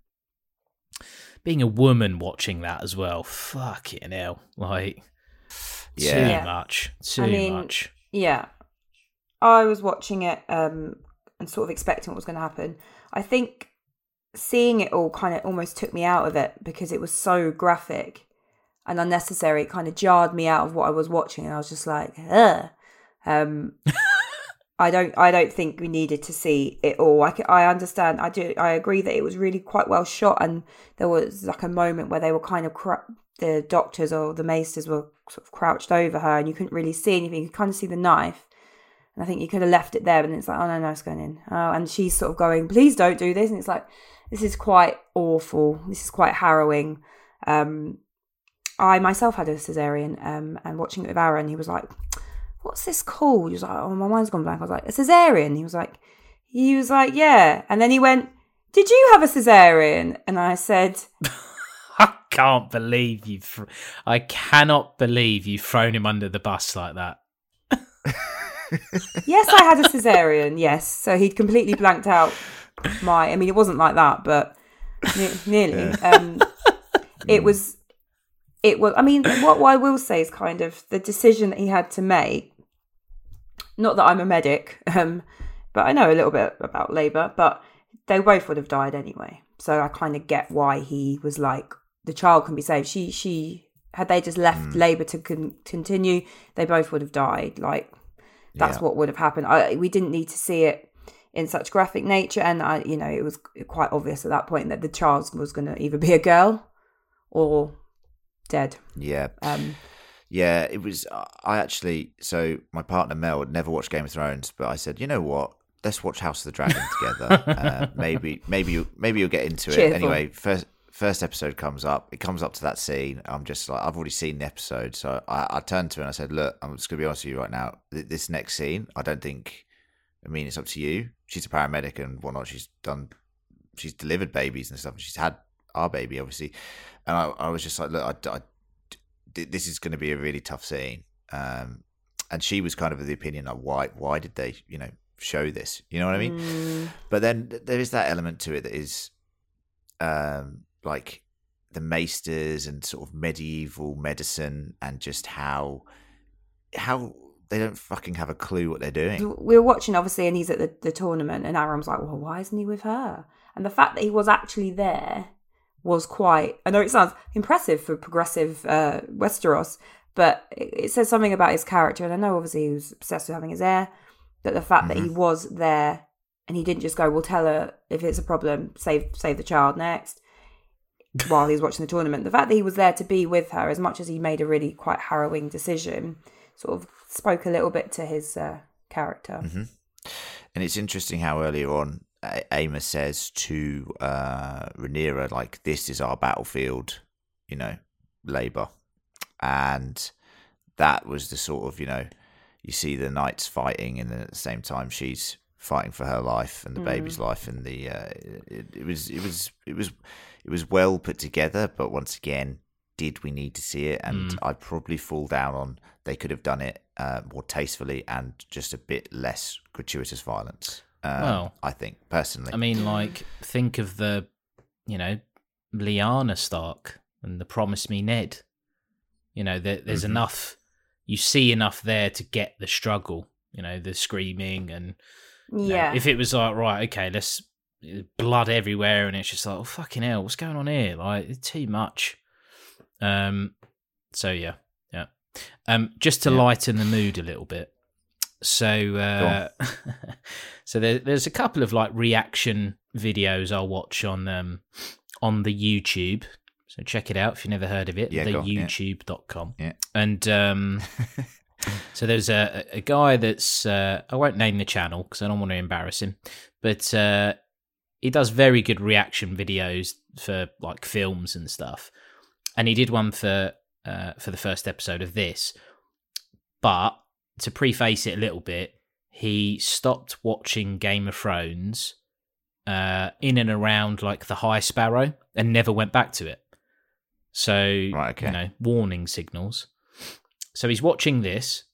being a woman watching that as well. Fucking hell, like Yeah. too much, too I mean, much. Yeah. I was watching it um, and sort of expecting what was going to happen. I think seeing it all kind of almost took me out of it because it was so graphic and unnecessary. It kind of jarred me out of what I was watching, and I was just like, ugh. Um, I don't. I don't think we needed to see it all. I, I understand. I do. I agree that it was really quite well shot, and there was like a moment where they were kind of cr- the doctors or the maesters were sort of crouched over her, and you couldn't really see anything. You could kind of see the knife, and I think you could have left it there, and it's like, oh no, no, it's going in. Oh, and she's sort of going, please don't do this, and it's like, this is quite awful. This is quite harrowing. Um, I myself had a cesarean, um, and watching it with Aaron, he was like, "What's this called?" He was like, "Oh, my mind's gone blank." I was like, "A cesarean." He was like, "He was like, yeah," and then he went, "Did you have a cesarean?" And I said, I can't believe. Fr- I cannot believe you've thrown him under the bus like that. "Yes, I had a cesarean." Yes, so he'd completely blanked out my. I mean, it wasn't like that, but ne- nearly. Um, it was. It was. I mean, what, what I will say is kind of the decision that he had to make. Not that I'm a medic, um, but I know a little bit about labour. But they both would have died anyway, so I kind of get why he was like, the child can be saved. She she had they just left labour to con- continue, they both would have died. Like that's Yeah. what would have happened. I, we didn't need to see it in such graphic nature, and I, you know, it was quite obvious at that point that the child was going to either be a girl or dead. Yeah. Um, Yeah, it was. I actually, so my partner Mel had never watched Game of Thrones, but I said, you know what? Let's watch House of the Dragon together. uh, maybe, maybe, you, maybe you'll get into it. Anyway, first first episode comes up. It comes up to that scene. I'm just like, I've already seen the episode, so I, I turned to her and I said, look, I'm just gonna be honest with you right now. This next scene, I don't think. I mean, it's up to you. She's a paramedic and whatnot. She's done. She's delivered babies and stuff. And she's had our baby, obviously. And I, I was just like, look, I, I this is going to be a really tough scene. Um, and she was kind of of the opinion like, why, why did they, you know, show this? You know what I mean? mm, But then there is that element to it that is, um, like the maesters and sort of medieval medicine and just how, how they don't fucking have a clue what they're doing. we were watching obviously, and he's at the, the tournament, and was like, "Well, why isn't he with her?" And the fact that he was actually there was quite. I know it sounds impressive for progressive uh, Westeros, but it, says something about his character. And I know obviously he was obsessed with having his heir, but the fact that he was there and he didn't just go, "We'll tell her if it's a problem, save save the child next." While he was watching the tournament, the fact that he was there to be with her, as much as he made a really quite harrowing decision, sort of spoke a little bit to his uh, character. hmm And it's interesting how earlier on Amos says to uh, Rhaenyra, like, this is our battlefield, you know, Labour. And that was the sort of, you know, you see the knights fighting, and then at the same time she's fighting for her life and the baby's life, and the uh, it, it was it was it was it was well put together, but once again, did we need to see it? And Mm. I'd probably fall down on they could have done it uh, more tastefully and just a bit less gratuitous violence. Um, Well, I think personally, I mean, like, think of the, you know, Lyanna Stark and the Promise Me Ned. You know, there, there's Mhm. enough. You see enough there to get the struggle. You know, the screaming and you know, Yeah. if it was like right, okay, let's blood everywhere, and it's just like, oh fucking hell, what's going on here? Like, it's too much. Um. So yeah, yeah. Um. Just to Yeah. lighten the mood a little bit. So, uh, so there, there's a couple of like reaction videos I'll watch on um on the YouTube. So check it out if you've never heard of it. Yeah, go on, yeah. theyoutube.com. Yeah. And um so there's a, a guy that's uh, I won't name the channel because I don't want to embarrass him, but uh, he does very good reaction videos for like films and stuff. And he did one for uh, for the first episode of this, but to preface it a little bit, he stopped watching Game of Thrones uh, in and around like the High Sparrow and never went back to it. So Right, okay. you know, warning signals. So he's watching this,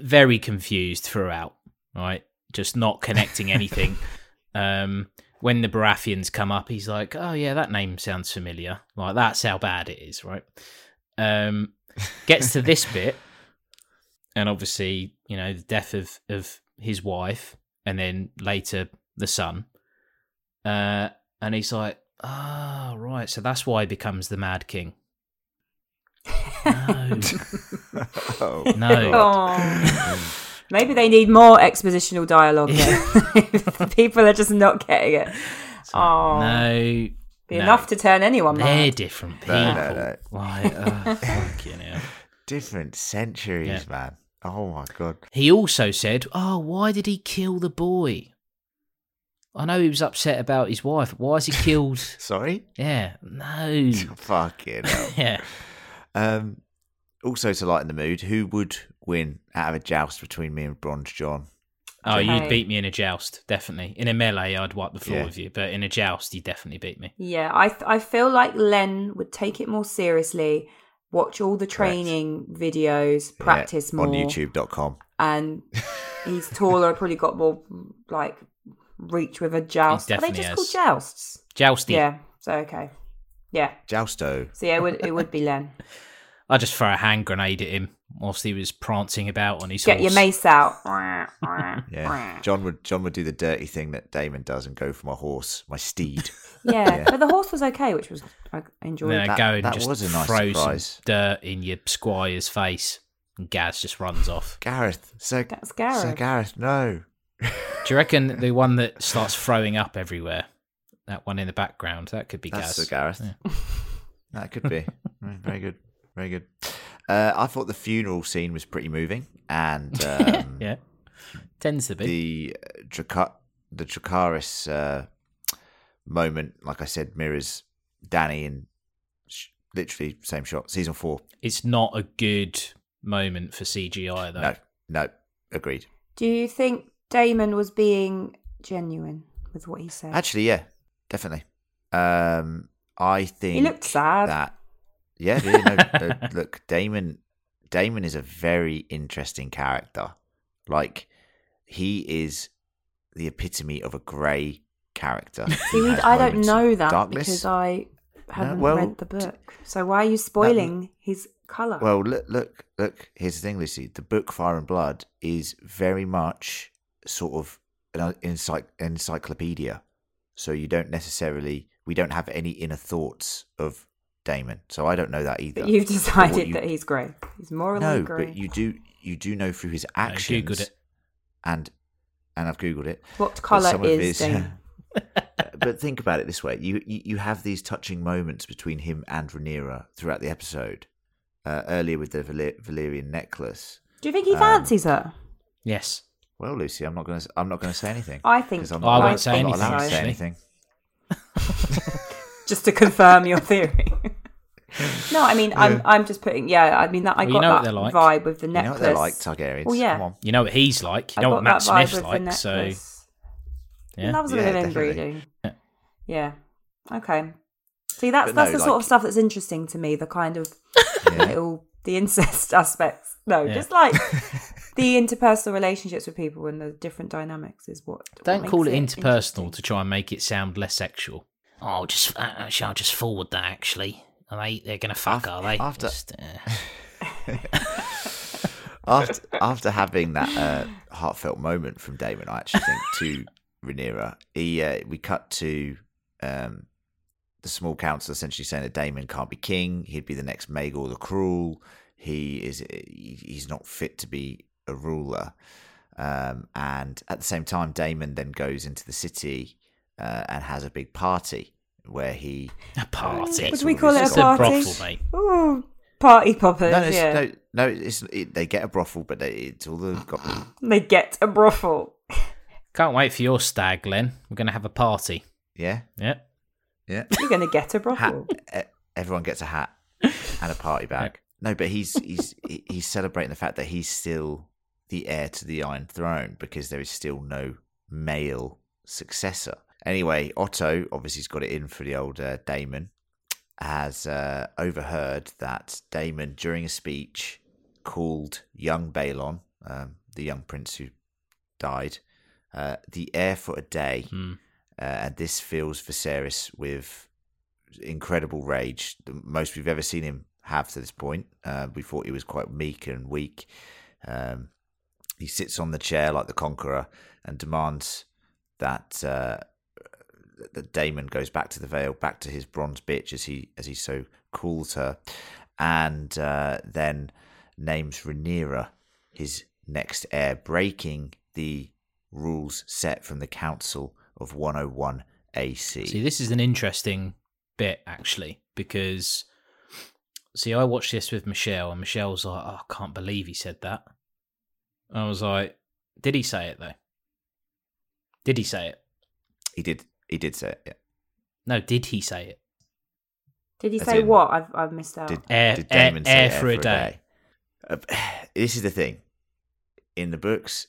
very confused throughout, right? Just not connecting anything. um, when the Baratheons come up, he's like, "Oh yeah, that name sounds familiar." Like that's how bad it is, right? Um, gets to this bit, and obviously, you know, the death of of his wife, and then later the son. Uh, and he's like, "Ah, right. So that's why he becomes the Mad King." No, oh, no. Oh. Maybe they need more expositional dialogue. then. People are just not getting it. Oh, no, be no. enough to turn anyone They're mad. different people. No, no, no. Like, oh, fucking hell. different centuries, Yeah. man. Oh my god. He also said, "Oh, why did he kill the boy?" I know he was upset about his wife. Why has he killed? Sorry? yeah, no. Fucking hell. yeah. Um, also, to lighten the mood, who would win out of a joust between me and Bronze John? Oh, Okay. you'd beat me in a joust, definitely. In a melee, I'd wipe the floor Yeah. with you, but in a joust, you definitely beat me. Yeah, I th- I feel like Len would take it more seriously, watch all the training videos, practice Yeah, more, on YouTube.com. and he's taller, probably got more like reach with a joust. Are they just has. called jousts? Jousty. Yeah. So okay. Yeah. Jousto. So yeah, it would it would be Len. I just throw a hand grenade at him whilst he was prancing about on his Get horse. your mace out. Yeah. John would John would do the dirty thing that Daemon does and go for my horse, my steed. Yeah, Yeah. but the horse was okay, which was I enjoyed. And then I That- go and that just was a nice throw surprise. some dirt in your squire's face, and Gaz just runs off. Gareth. So That's Sir Gareth. Gareth, no. Do you reckon the one that starts throwing up everywhere, that one in the background, that could be That's Sir Gaz? Gareth. Yeah. That could be. Very good. Very good. Uh, I thought the funeral scene was pretty moving, and um, yeah, tends to be. the uh, Draca- the Dracarys uh, moment, like I said, mirrors Dany in sh- literally same shot. Season four. It's not a good moment for CGI though. No, no, agreed. Do you think Daemon was being genuine with what he said? Actually, yeah, definitely. Um, I think he looked sad. that. Yeah, yeah no, uh, look, Daemon. Daemon is a very interesting character. Like he is the epitome of a grey character. See, He we, has I don't know that darkness. because I haven't well, read the book. So why are you spoiling his colour? Well, look, look, look. Here's the thing, Lucy. The book Fire and Blood is very much sort of an encycl- encyclopedia. So you don't necessarily, we don't have any inner thoughts of Daemon. So I don't know that either. but you've But decided you- that he's grey. He's morally no, grey. but you do, you do know through his I actions, googled it. and and I've googled it. What colour some of is his- Daemon? but think about it this way: you, you you have these touching moments between him and Rhaenyra throughout the episode. Uh, earlier with the Valer- Valyrian necklace. Do you think he um, fancies her? Yes. Well, Lucy, I'm not going to. I'm not going to say anything. I think. I'm I won't say I'm not anything, to say anything. Just to confirm your theory. no, I mean, I'm I'm just putting. Yeah, I mean that I Well, you got know what that they're like. vibe with the You know necklace. what they're like, Targaryens. Well, yeah. Come on. You know what he's like. You I know got what Matt that vibe Smith's with the like. So necklace. yeah. That was a Yeah, bit of definitely. inbreeding. Yeah. Yeah. Okay. See, that's But that's no, the sort like- of stuff that's interesting to me. The kind of Yeah. little the incest aspects. No, Yeah. just like the interpersonal relationships with people and the different dynamics is what. what Don't makes call it it interpersonal interesting. to try and make it sound less sexual. Oh, I'll just uh, actually, I'll just forward that. Actually, are they? They're gonna fuck, After- are they? after- Just, uh, after after having that uh, heartfelt moment from Daemon, I actually think to Rhaenyra, he uh, we cut to um, the small council essentially saying that Daemon can't be king. He'd be the next Maegor the Cruel. He is he- he's not fit to be a ruler. Um, and at the same time, Daemon then goes into the city uh, and has a big party where he a party. Would we call it a party? brothel, mate. Ooh, party poppers. no, no, it's, yeah. no, no, it's it, they get a brothel, but they, it's all the got They get a brothel. Can't wait for your stag, Glenn. We're gonna have a party. yeah, Yeah. yeah. You're going to get a brothel. e- Everyone gets a hat and a party bag. No, but he's he's he's celebrating the fact that he's still the heir to the Iron Throne because there is still no male successor. Anyway, Otto obviously's got it in for the old uh, Daemon. Has uh, overheard that Daemon, during a speech, called young Baelon, um, the young prince who died, uh, the heir for a day Hmm. uh, and this fills Viserys with incredible rage, the most we've ever seen him have to this point. Uh, we thought he was quite meek and weak. Um, he sits on the chair like the conqueror and demands that uh, that Daemon goes back to the Vale, back to his bronze bitch, as he as he so calls her, and uh, then names Rhaenyra his next heir, breaking the rules set from the Council of 101 AC. See, this is an interesting bit actually because see, I watched this with Michelle, and Michelle's like, "Oh, I can't believe he said that." I was like, "Did he say it though? Did he say it?" He did. He did say it. Yeah. No, did he say it? Did he As say in- what? I've I've missed out. Did, Air- did air- say air air for a day. Uh, this is the thing. In the books,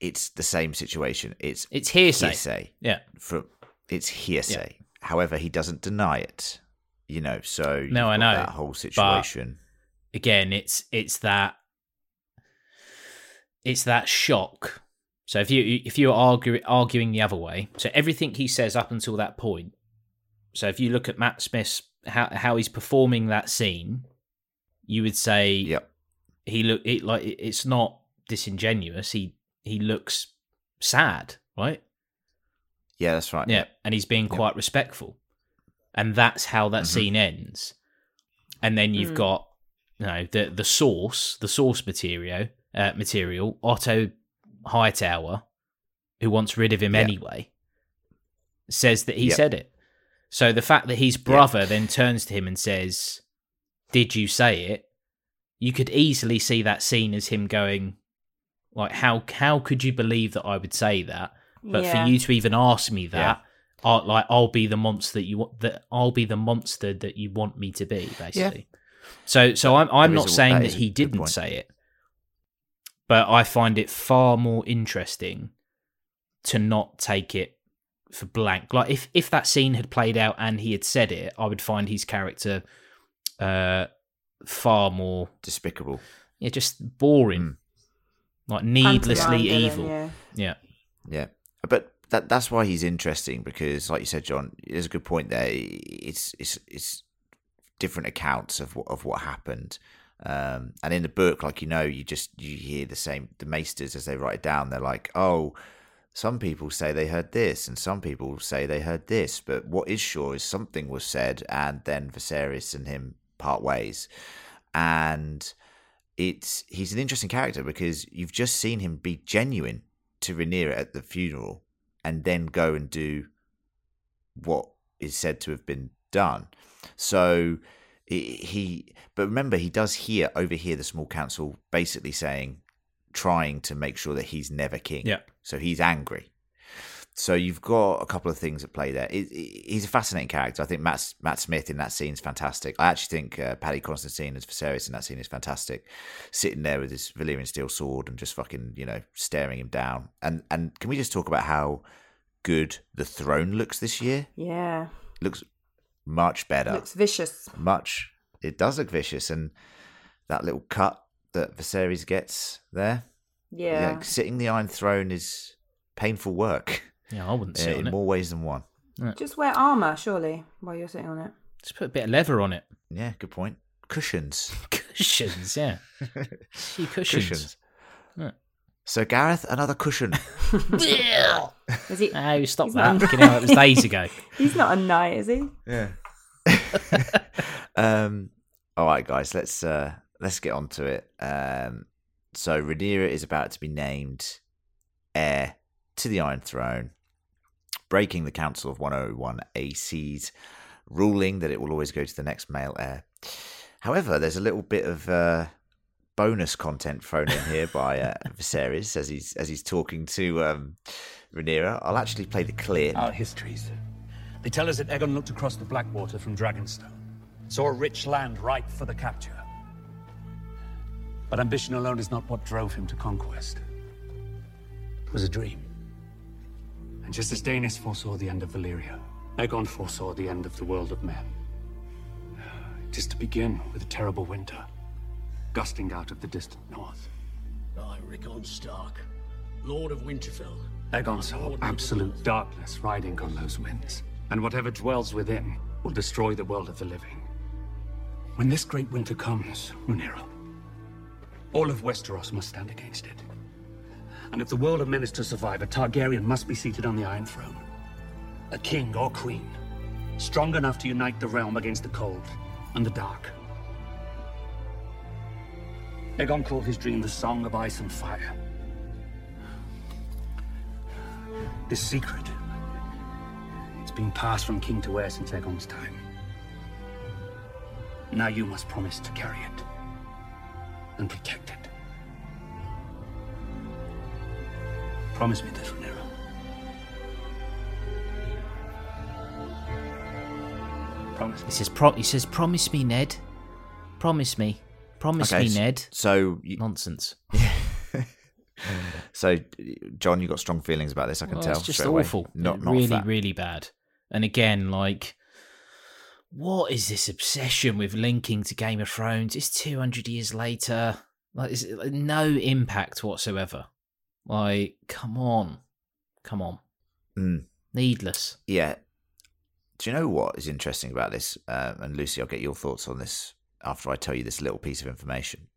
it's the same situation. It's It's hearsay. hearsay. Yeah. From it's hearsay. However, he doesn't deny it. You know, so No, I know, that whole situation. Again, it's it's that it's that shock. So if you if you're argue, arguing the other way, so everything he says up until that point. So if you look at Matt Smith's how how he's performing that scene, you would say Yep. he look it like it's not disingenuous. He he looks sad, right? Yeah, that's right. Yeah, and he's being Yep. quite respectful, and that's how that Mhm. scene ends. And then you've Mm. got you know the the source, the source material, uh, material Otto Hightower, who wants rid of him Yeah. anyway, says that he Yep. said it. So the fact that his brother then turns to him and says, "Did you say it?" You could easily see that scene as him going, like, "How how could you believe that I would say that?" But Yeah. for you to even ask me that, I, like I'll be the monster that you want. That I'll be the monster that you want me to be, basically. So, so I'm I'm There is not a- saying that that is he didn't say it, but I find it far more interesting to not take it for blank. Like if if that scene had played out and he had said it, I would find his character uh far more Despicable. yeah just boring, Mm. like Pantomime needlessly villain, evil. yeah. yeah. Yeah, but that that's why he's interesting because, like you said, John, there's a good point there. It's it's it's different accounts of what of what happened, um, and in the book, like you know, you just you hear the same the maesters as they write it down. They're like, oh. Some people say they heard this, and some people say they heard this. But what is sure is something was said, and then Viserys and him part ways. And it's he's an interesting character because you've just seen him be genuine to Rhaenyra at the funeral and then go and do what is said to have been done. So he, he but remember he does hear overhear the small council basically saying trying to make sure that he's never king. Yeah. So he's angry. So you've got a couple of things at play there. It, it- he's a fascinating character. I think Matt Matt Smith in that scene is fantastic. I actually think uh, Paddy Considine as Viserys in that scene is fantastic, sitting there with his Valyrian steel sword and just fucking you know staring him down. And and can we just talk about how good the throne looks this year? Yeah. Looks much better. Looks vicious. much. It does look vicious, and that little cut that Viserys gets there, Yeah. like, sitting the Iron Throne is painful work Yeah, I wouldn't sit on in it. more ways than one. Just wear armor, surely, while you're sitting on it. Just put a bit of leather on it. Yeah, good point. Cushions. Cushions, yeah. Few cushions. Yeah. So Gareth, another cushion. Is he? Oh, stop that. not- Fucking hell, it was days ago. He's not a knight, is he? yeah. um. All right, guys. Let's uh let's get on to it. Um. So Rhaenyra is about to be named heir to the Iron Throne, breaking the Council of 101 AC's ruling that it will always go to the next male heir. However, there's a little bit of uh, bonus content thrown in here by uh, Viserys as he's as he's talking to um, Rhaenyra. I'll actually play the clip. Our histories. They tell us that Aegon looked across the Blackwater from Dragonstone, saw a rich land ripe for the capture. But ambition alone is not what drove him to conquest. It was a dream. And just as Daenys foresaw the end of Valyria, Aegon foresaw the end of the world of men. It is to begin with a terrible winter, gusting out of the distant north. I, Rickon Stark, Lord of Winterfell. Aegon saw absolute darkness riding on those winds, and whatever dwells within will destroy the world of the living. When this great winter comes, Rhaenyra, all of Westeros must stand against it. And if the world of men is to survive, a Targaryen must be seated on the Iron Throne. A king or queen, strong enough to unite the realm against the cold and the dark. Aegon called his dream the Song of Ice and Fire. This secret, it's been passed from king to heir since Aegon's time. Now you must promise to carry it and protect it. Promise me this, Rhaenyra. Promise. He says, pro he says, promise me, Ned. Promise me. Promise Okay, me, Ned. So, you, Nonsense. so John, you got strong feelings about this. I can Well, tell. it's just away. awful. Not, not really, fat. really bad. And again, like, what is this obsession with linking to Game of Thrones? It's 200 years later. Like, it's like, no impact whatsoever. Like, come on. Come on. Mm. Needless. Yeah. Do you know what is interesting about this? Um, and Lucy, I'll get your thoughts on this after I tell you this little piece of information.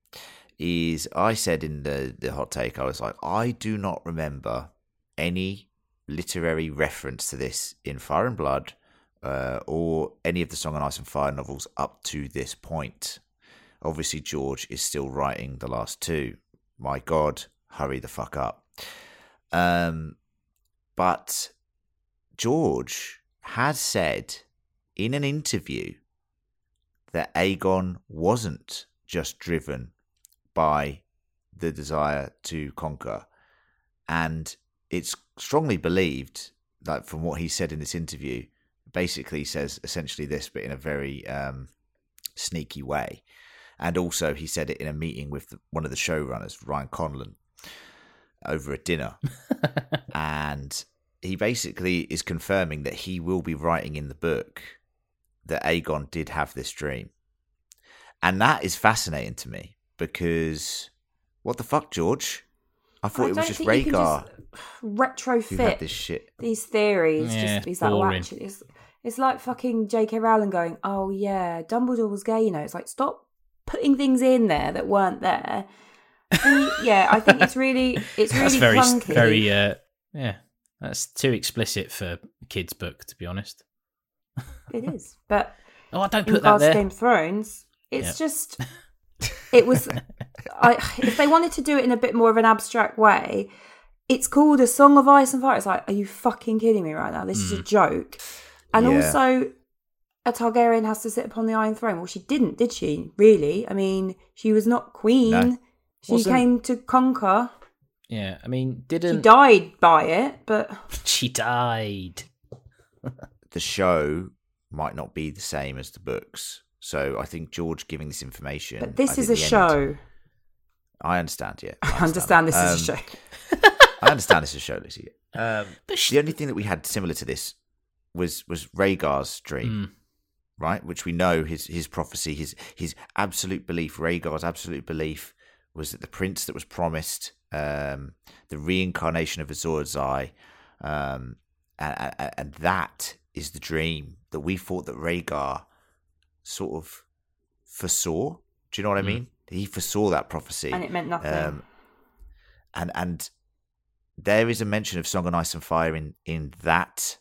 Is I said in the the hot take, I was like, I do not remember any literary reference to this in Fire and Blood uh, or any of the Song and Ice and Fire novels up to this point. Obviously, George is still writing the last two. My God, hurry the fuck up. Um, but George has said in an interview that Aegon wasn't just driven by the desire to conquer. And it's strongly believed, like from what he said in this interview, basically says essentially this, but in a very um, sneaky way. And also, he said it in a meeting with the, one of the showrunners, Ryan Condal, over a dinner and he basically is confirming that he will be writing in the book that Aegon did have this dream. And that is fascinating to me because what the fuck, George? I thought I it was just think Rhaegar just who retrofit had this shit. these theories. Yeah, just these like, oh, actually, it's, it's like fucking J.K. Rowling going, oh yeah, Dumbledore was gay. You know, it's like stop putting things in there that weren't there. And, yeah, I think it's really, it's really That's very, clunky. very, uh, yeah. That's too explicit for a kid's book, to be honest. It is, but Oh, I don't in put that regards there. Game of Thrones, it's Yeah. just it was. I, if they wanted to do it in a bit more of an abstract way, it's called a Song of Ice and Fire. It's like, are you fucking kidding me right now? This is a mm. joke. And Yeah. also, a Targaryen has to sit upon the Iron Throne. Well, she didn't, did she? Really? I mean, she was not queen. No. She Wasn't- came to conquer. Yeah, I mean, didn't she died by it, but she died? The show might not be the same as the books. So I think George giving this information. but this I is a think the end- show. I understand, yeah. I understand this that. is a Um, show. I understand this is a show, Lucy. Um, But she, the only thing that we had similar to this was was Rhaegar's dream. Mm, right? Which we know his his prophecy, his his absolute belief, Rhaegar's absolute belief was that the prince that was promised, um, the reincarnation of Azor Ahai, um, and, and, and that is the dream that we thought that Rhaegar sort of foresaw. Do you know what I Mm. mean? He foresaw that prophecy, and it meant nothing. um, and and there is a mention of Song of Ice and Fire in in that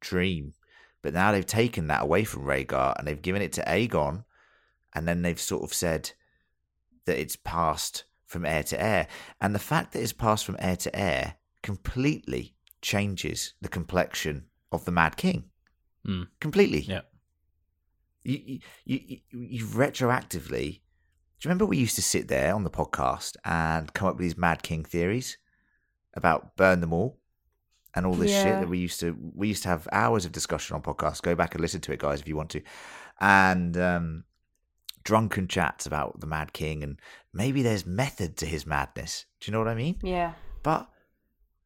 dream, but now they've taken that away from Rhaegar and they've given it to Aegon, and then they've sort of said that it's passed from heir to heir, and the fact that it's passed from heir to heir completely changes the complexion of the Mad King. Mm. Completely. yeah. You, you, you, you, you retroactively. Do you remember we used to sit there on the podcast and come up with these Mad King theories about burn them all and all this shit that we used to we used to have hours of discussion on podcasts. Go back and listen to it, guys, if you want to. And um, drunken chats about the Mad King and maybe there's method to his madness. Do you know what I mean? yeah. But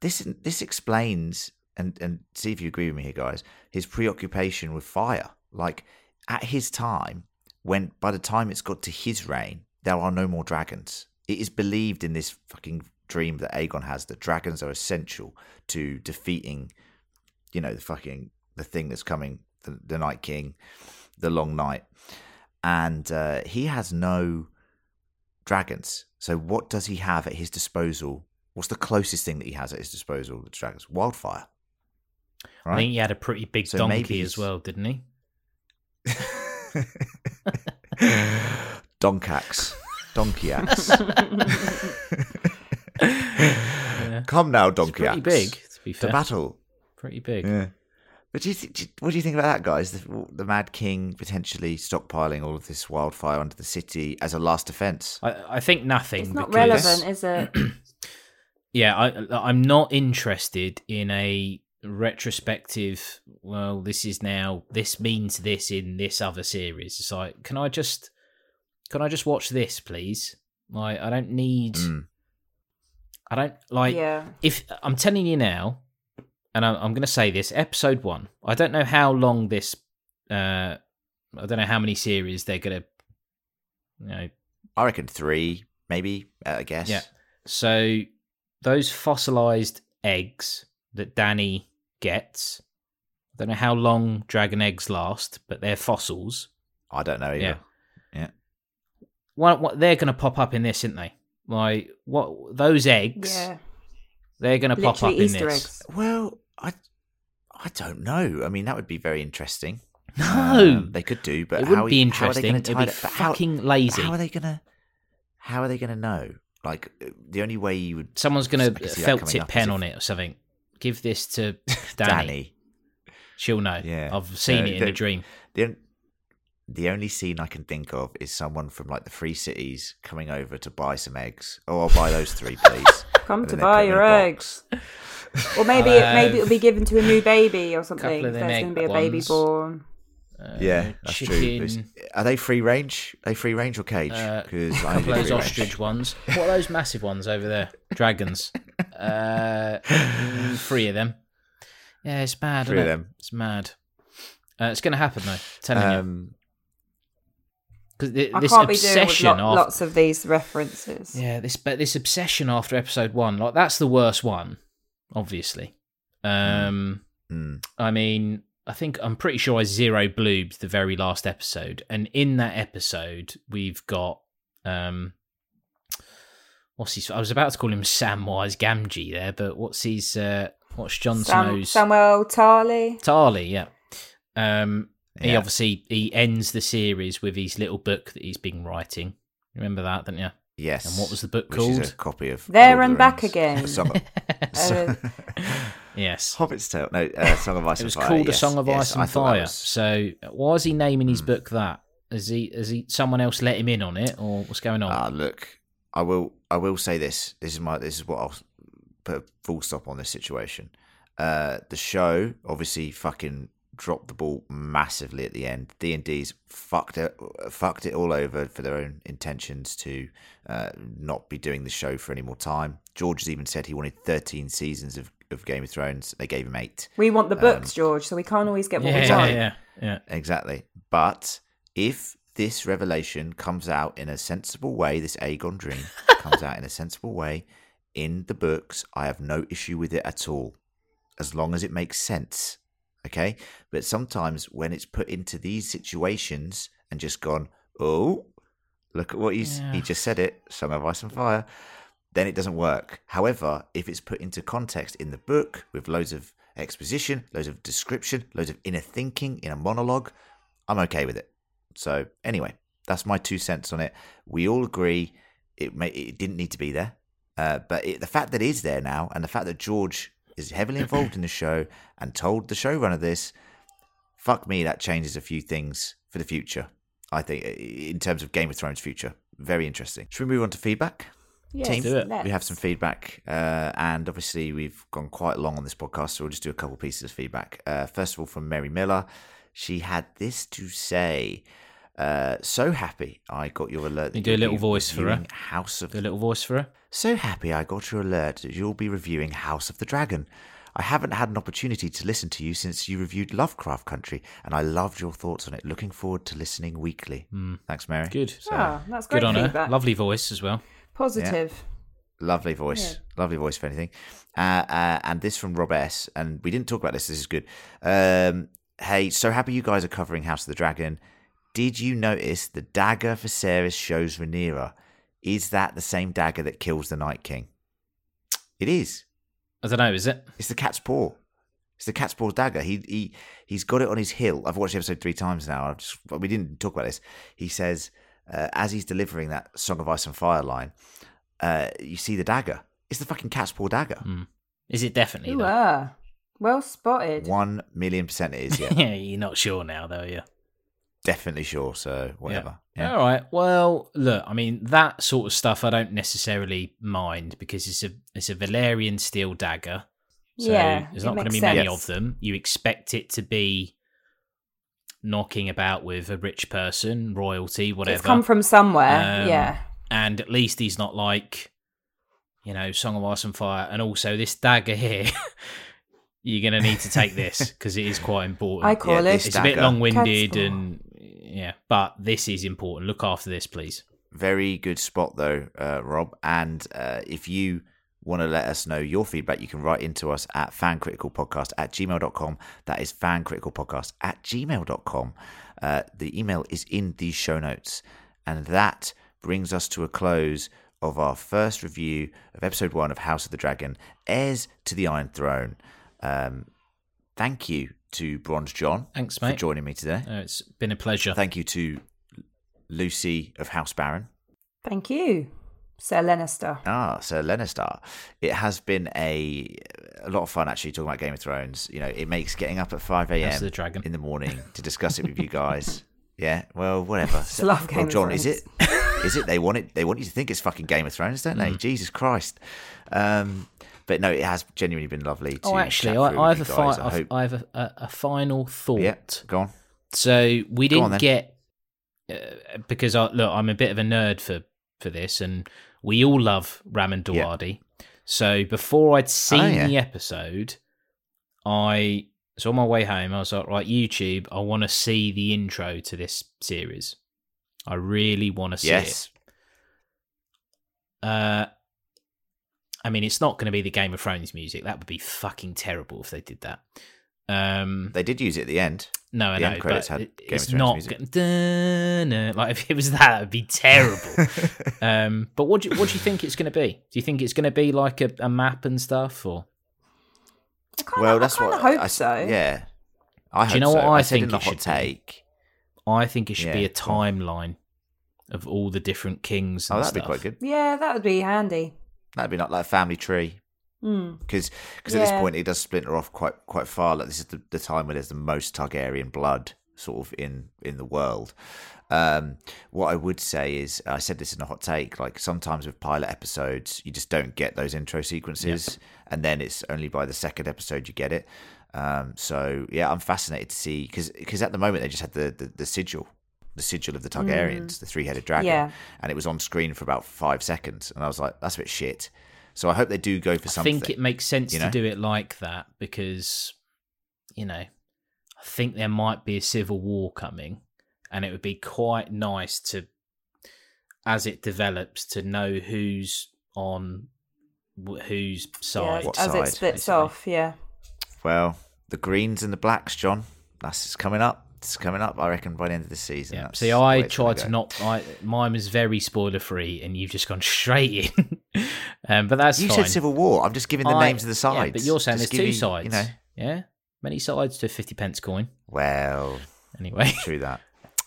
this this explains and and see if you agree with me here, guys. His preoccupation with fire, like at his time, when by the time it's got to his reign, there are no more dragons. It is believed in this fucking dream that Aegon has that dragons are essential to defeating, you know, the fucking the thing that's coming, the, the Night King, the Long Night, and uh, he has no dragons. So what does he have at his disposal? What's the closest thing that he has at his disposal to dragons? Wildfire. I think he had a pretty big So maybe donkey as well, didn't he? Donkax. Donkey axe. Yeah. Come now, It's donkey pretty axe. big, to be To fair. battle. Pretty big. Yeah. But do you th- do you- what do you think about that, guys? The, the Mad King potentially stockpiling all of this wildfire under the city as a last defense. I, I think nothing. It's not because- relevant, is it? Yeah, I, I'm not interested in a retrospective. Well, this is now this means this in this other series. It's like, can I just can I just watch this, please? Like, I don't need. Mm. I don't like. yeah. If I'm telling you now, and I'm, I'm going to say this, episode one. I don't know how long this. Uh, I don't know how many series they're going to. You know, I reckon three, maybe. Uh, I guess. Yeah. So those fossilized eggs that Dany gets. I don't know how long dragon eggs last, but they're fossils. I don't know either. Yeah. What, what they're going to pop up in this, aren't they? Like what those eggs? Yeah. They're going to pop up Literally in this. eggs. Well, I, I don't know. I mean, that would be very interesting. No, Um, they could do, but it how, wouldn't be how are they interesting. gonna It'd be that- but how- fucking lazy. How are they gonna? How are they gonna know? Like the only way you would Someone's gonna see that felt tip pen if- on it or something. Give this to Dany. Dany. She'll know. Yeah. I've seen No, it in a dream. The the only scene I can think of is someone from like the Free Cities coming over to buy some eggs. Oh, I'll buy those three, please. Come And to buy put them in your eggs. Or maybe it, maybe it'll be given to a new baby or something. There's going to be a baby ones. born. Uh, yeah, that's true. chicken, It's- Are they free range? Are they free range or cage? Uh, Because a couple of those ostrich ones. What are those massive ones over there? Dragons. Uh, three of them. Yeah, it's mad. Three isn't of it? them. It's mad. Uh, it's going to happen though. Telling you. Um, Because I this can't be doing with obsession lo- after lots of these references. yeah, this but this obsession after episode one, like that's the worst one, obviously. Um, mm, I mean, I think I'm pretty sure I zero bloobed the very last episode, and in that episode we've got um, what's his? I was about to call him Samwise Gamgee there, but what's his? Uh, what's Jon Sam- Snow's? Samuel Tarley. Tarly, yeah. Um, he obviously he ends the series with his little book that he's been writing. Remember that, don't you? yes. And what was the book Which called? is a copy of There Lord and the Back Rings. Again. Song of, yes. Hobbit's Tale. No, uh, Song of Ice It was Fire. called yes, A Song of yes, Ice and Fire. was- So why is he naming his Hmm. book that? Is he Is he someone else let him in on it or what's going on? Ah, look, I will. I will say this. This is my. This is what I'll put a full stop on this situation. Uh, the show obviously fucking dropped the ball massively at the end. D and D's fucked it, fucked it all over for their own intentions to uh, not be doing the show for any more time. George has even said he wanted 13 seasons of, of Game of Thrones. They gave him eight. We want the books, Um, George, so we can't always get what yeah, we want. yeah, yeah. Exactly. But if this revelation comes out in a sensible way, this Aegon dream comes out in a sensible way in the books, I have no issue with it at all, as long as it makes sense. Okay? But sometimes when it's put into these situations and just gone, oh, look at what he's, Yeah. he just said it, Song of Ice and Fire, then it doesn't work. However, if it's put into context in the book with loads of exposition, loads of description, loads of inner thinking in a monologue, I'm okay with it. So anyway, that's my two cents on it. We all agree it may, it didn't need to be there, uh, but it, the fact that it is there now, and the fact that George is heavily involved in the show and told the showrunner this, fuck me, that changes a few things for the future. I think in terms of Game of Thrones future, very interesting. Should we move on to feedback? Yes, team. Do it. We have some feedback, uh, and obviously we've gone quite long on this podcast, so we'll just do a couple pieces of feedback. Uh, first of all, from Mary Miller, she had this to say: uh, "So happy I got your alert. that You do a little voice for her. House of Do a little voice for her. so happy I got your alert that you'll be reviewing House of the Dragon. I haven't had an opportunity to listen to you since you reviewed Lovecraft Country, and I loved your thoughts on it. Looking forward to listening weekly. Thanks, Mary. Good. Ah, that's great Good on her. Lovely voice as well. Positive. Lovely voice. Lovely voice, for anything. Uh, uh, and this from Rob S. And we didn't talk about this. This is good. Um, hey, so happy you guys are covering House of the Dragon. Did you notice the dagger Viserys shows Rhaenyra? Is that the same dagger that kills the Night King? It is. I don't know, is it? It's the cat's paw. It's the cat's paw dagger. He he he's got it on his hill. I've watched the episode three times now. I've just, we didn't talk about this. He says uh, as he's delivering that Song of Ice and Fire line, uh, you see the dagger. It's the fucking cat's paw dagger. Is it definitely? Ooh, though? ah. Well spotted. One million percent it is. Yeah, yeah, you're not sure now, though, yeah. definitely sure. So whatever. Yeah. All right. Well, look, I mean that sort of stuff I don't necessarily mind because it's a it's a Valyrian steel dagger. So Yeah, there's not going to makes be many of them. You expect it to be knocking about with a rich person, royalty, whatever. It's come from somewhere. Um, yeah. and at least he's not like, you know, Song of Ice and Fire. And also this dagger here, you're going to need to take this because it is quite important. I call Yeah, it. this it's a bit dagger. long-winded and yeah, but this is important. Look after this, please. Very good spot though, uh, Rob. And uh, if you want to let us know your feedback, you can write into us at fancriticalpodcast at gmail.com. That is fancriticalpodcast at gmail.com. Uh, the email is in the show notes. And that brings us to a close of our first review of episode one of House of the Dragon, Heirs to the Iron Throne. Um, thank you to Bronze John Thanks, mate. for joining me today. Uh, it's been a pleasure. Thank you to Lucy of House Baron. Thank you, Sir Lannister. Ah, Sir Lannister. It has been a a lot of fun actually talking about Game of Thrones. You know, it makes getting up at five a.m. the Dragon. in the morning to discuss it with you guys. Yeah, well, whatever. Just love Game well, John, is it? Thrones. Is it? They want it. They want you to think it's fucking Game of Thrones, don't Mm. they? Jesus Christ. Um, but no, it has genuinely been lovely. To Oh, actually, chat through I, I with have a you guys. fi- I hope. I have a, a, a final thought. Yeah, go on. So we Go didn't then. get uh, because I look, I'm a bit of a nerd for for this, and we all love Ramin Yeah. Djawadi. So before I'd seen Oh, yeah. the episode, I so on my way home, I was like, right, YouTube, I want to see the intro to this series. I really want to see Yes. it. Uh, I mean, it's not going to be the Game of Thrones music. That would be fucking terrible if they did that. Um, They did use it at the end. no, I The know, end credits but had it- Game of it's Thrones not music. go- dun-dun. like if it was that, it'd be terrible. um, but what do you, what do you think it's going to be? Do you think it's going to be like a, a map and stuff, or kinda, well, that's I what hope I s- so. Yeah, I hope Do you know so. what I said in think the it hot should be? take. I think it should be a go on. timeline of all the different kings. And Oh, that'd be quite good. Yeah, that would be handy. That'd be not like a family tree. Hmm. because at this point it does splinter off quite quite far. Like this is the, the time where there's the most Targaryen blood sort of in in the world. Um, what I would say is, I said this in a hot take. Like sometimes with pilot episodes, you just don't get those intro sequences, and then it's only by the second episode you get it. Um, so yeah, I'm fascinated to see because at the moment they just had the, the the sigil. The sigil of the Targaryens, the three-headed dragon, Yeah. and it was on screen for about five seconds, and I was like, "That's a bit shit." So I hope they do go for something. I think it makes sense you to do it like that because, you know, I think there might be a civil war coming, and it would be quite nice to, as it develops, to know who's on wh- whose side. What as side, it splits basically. off, yeah. Well, the greens and the blacks, John. That's coming up. It's coming up. I reckon by the end of the season. Yeah. See, I way it's gonna tried to not. I mine was very spoiler free, and you've just gone straight in. um, but that's You fine. said civil war. I'm just giving the I- names of the sides. Yeah, but you're saying Just there's two sides. You know. Yeah, many sides to a fifty pence coin. Well, Anyway, true that.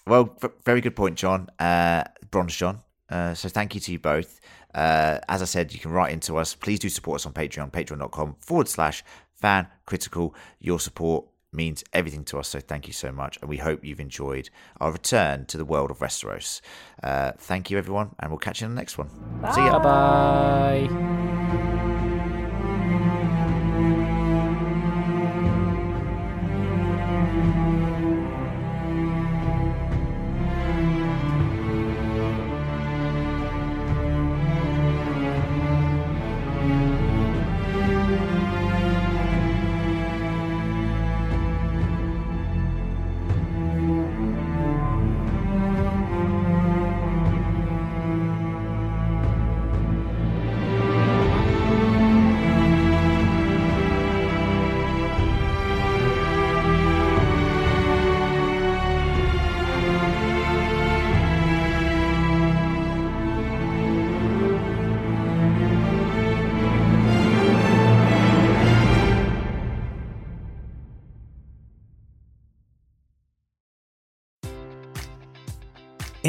Well, v- very good point, John. Uh, Bronze John. Uh, so thank you to you both. Uh, as I said, you can write into us. Please do support us on Patreon, patreon.com forward slash fan critical. Your support means everything to us. So thank you so much. And we hope you've enjoyed our return to the world of Westeros. Uh, thank you, everyone. And we'll catch you in the next one. See ya. bye bye.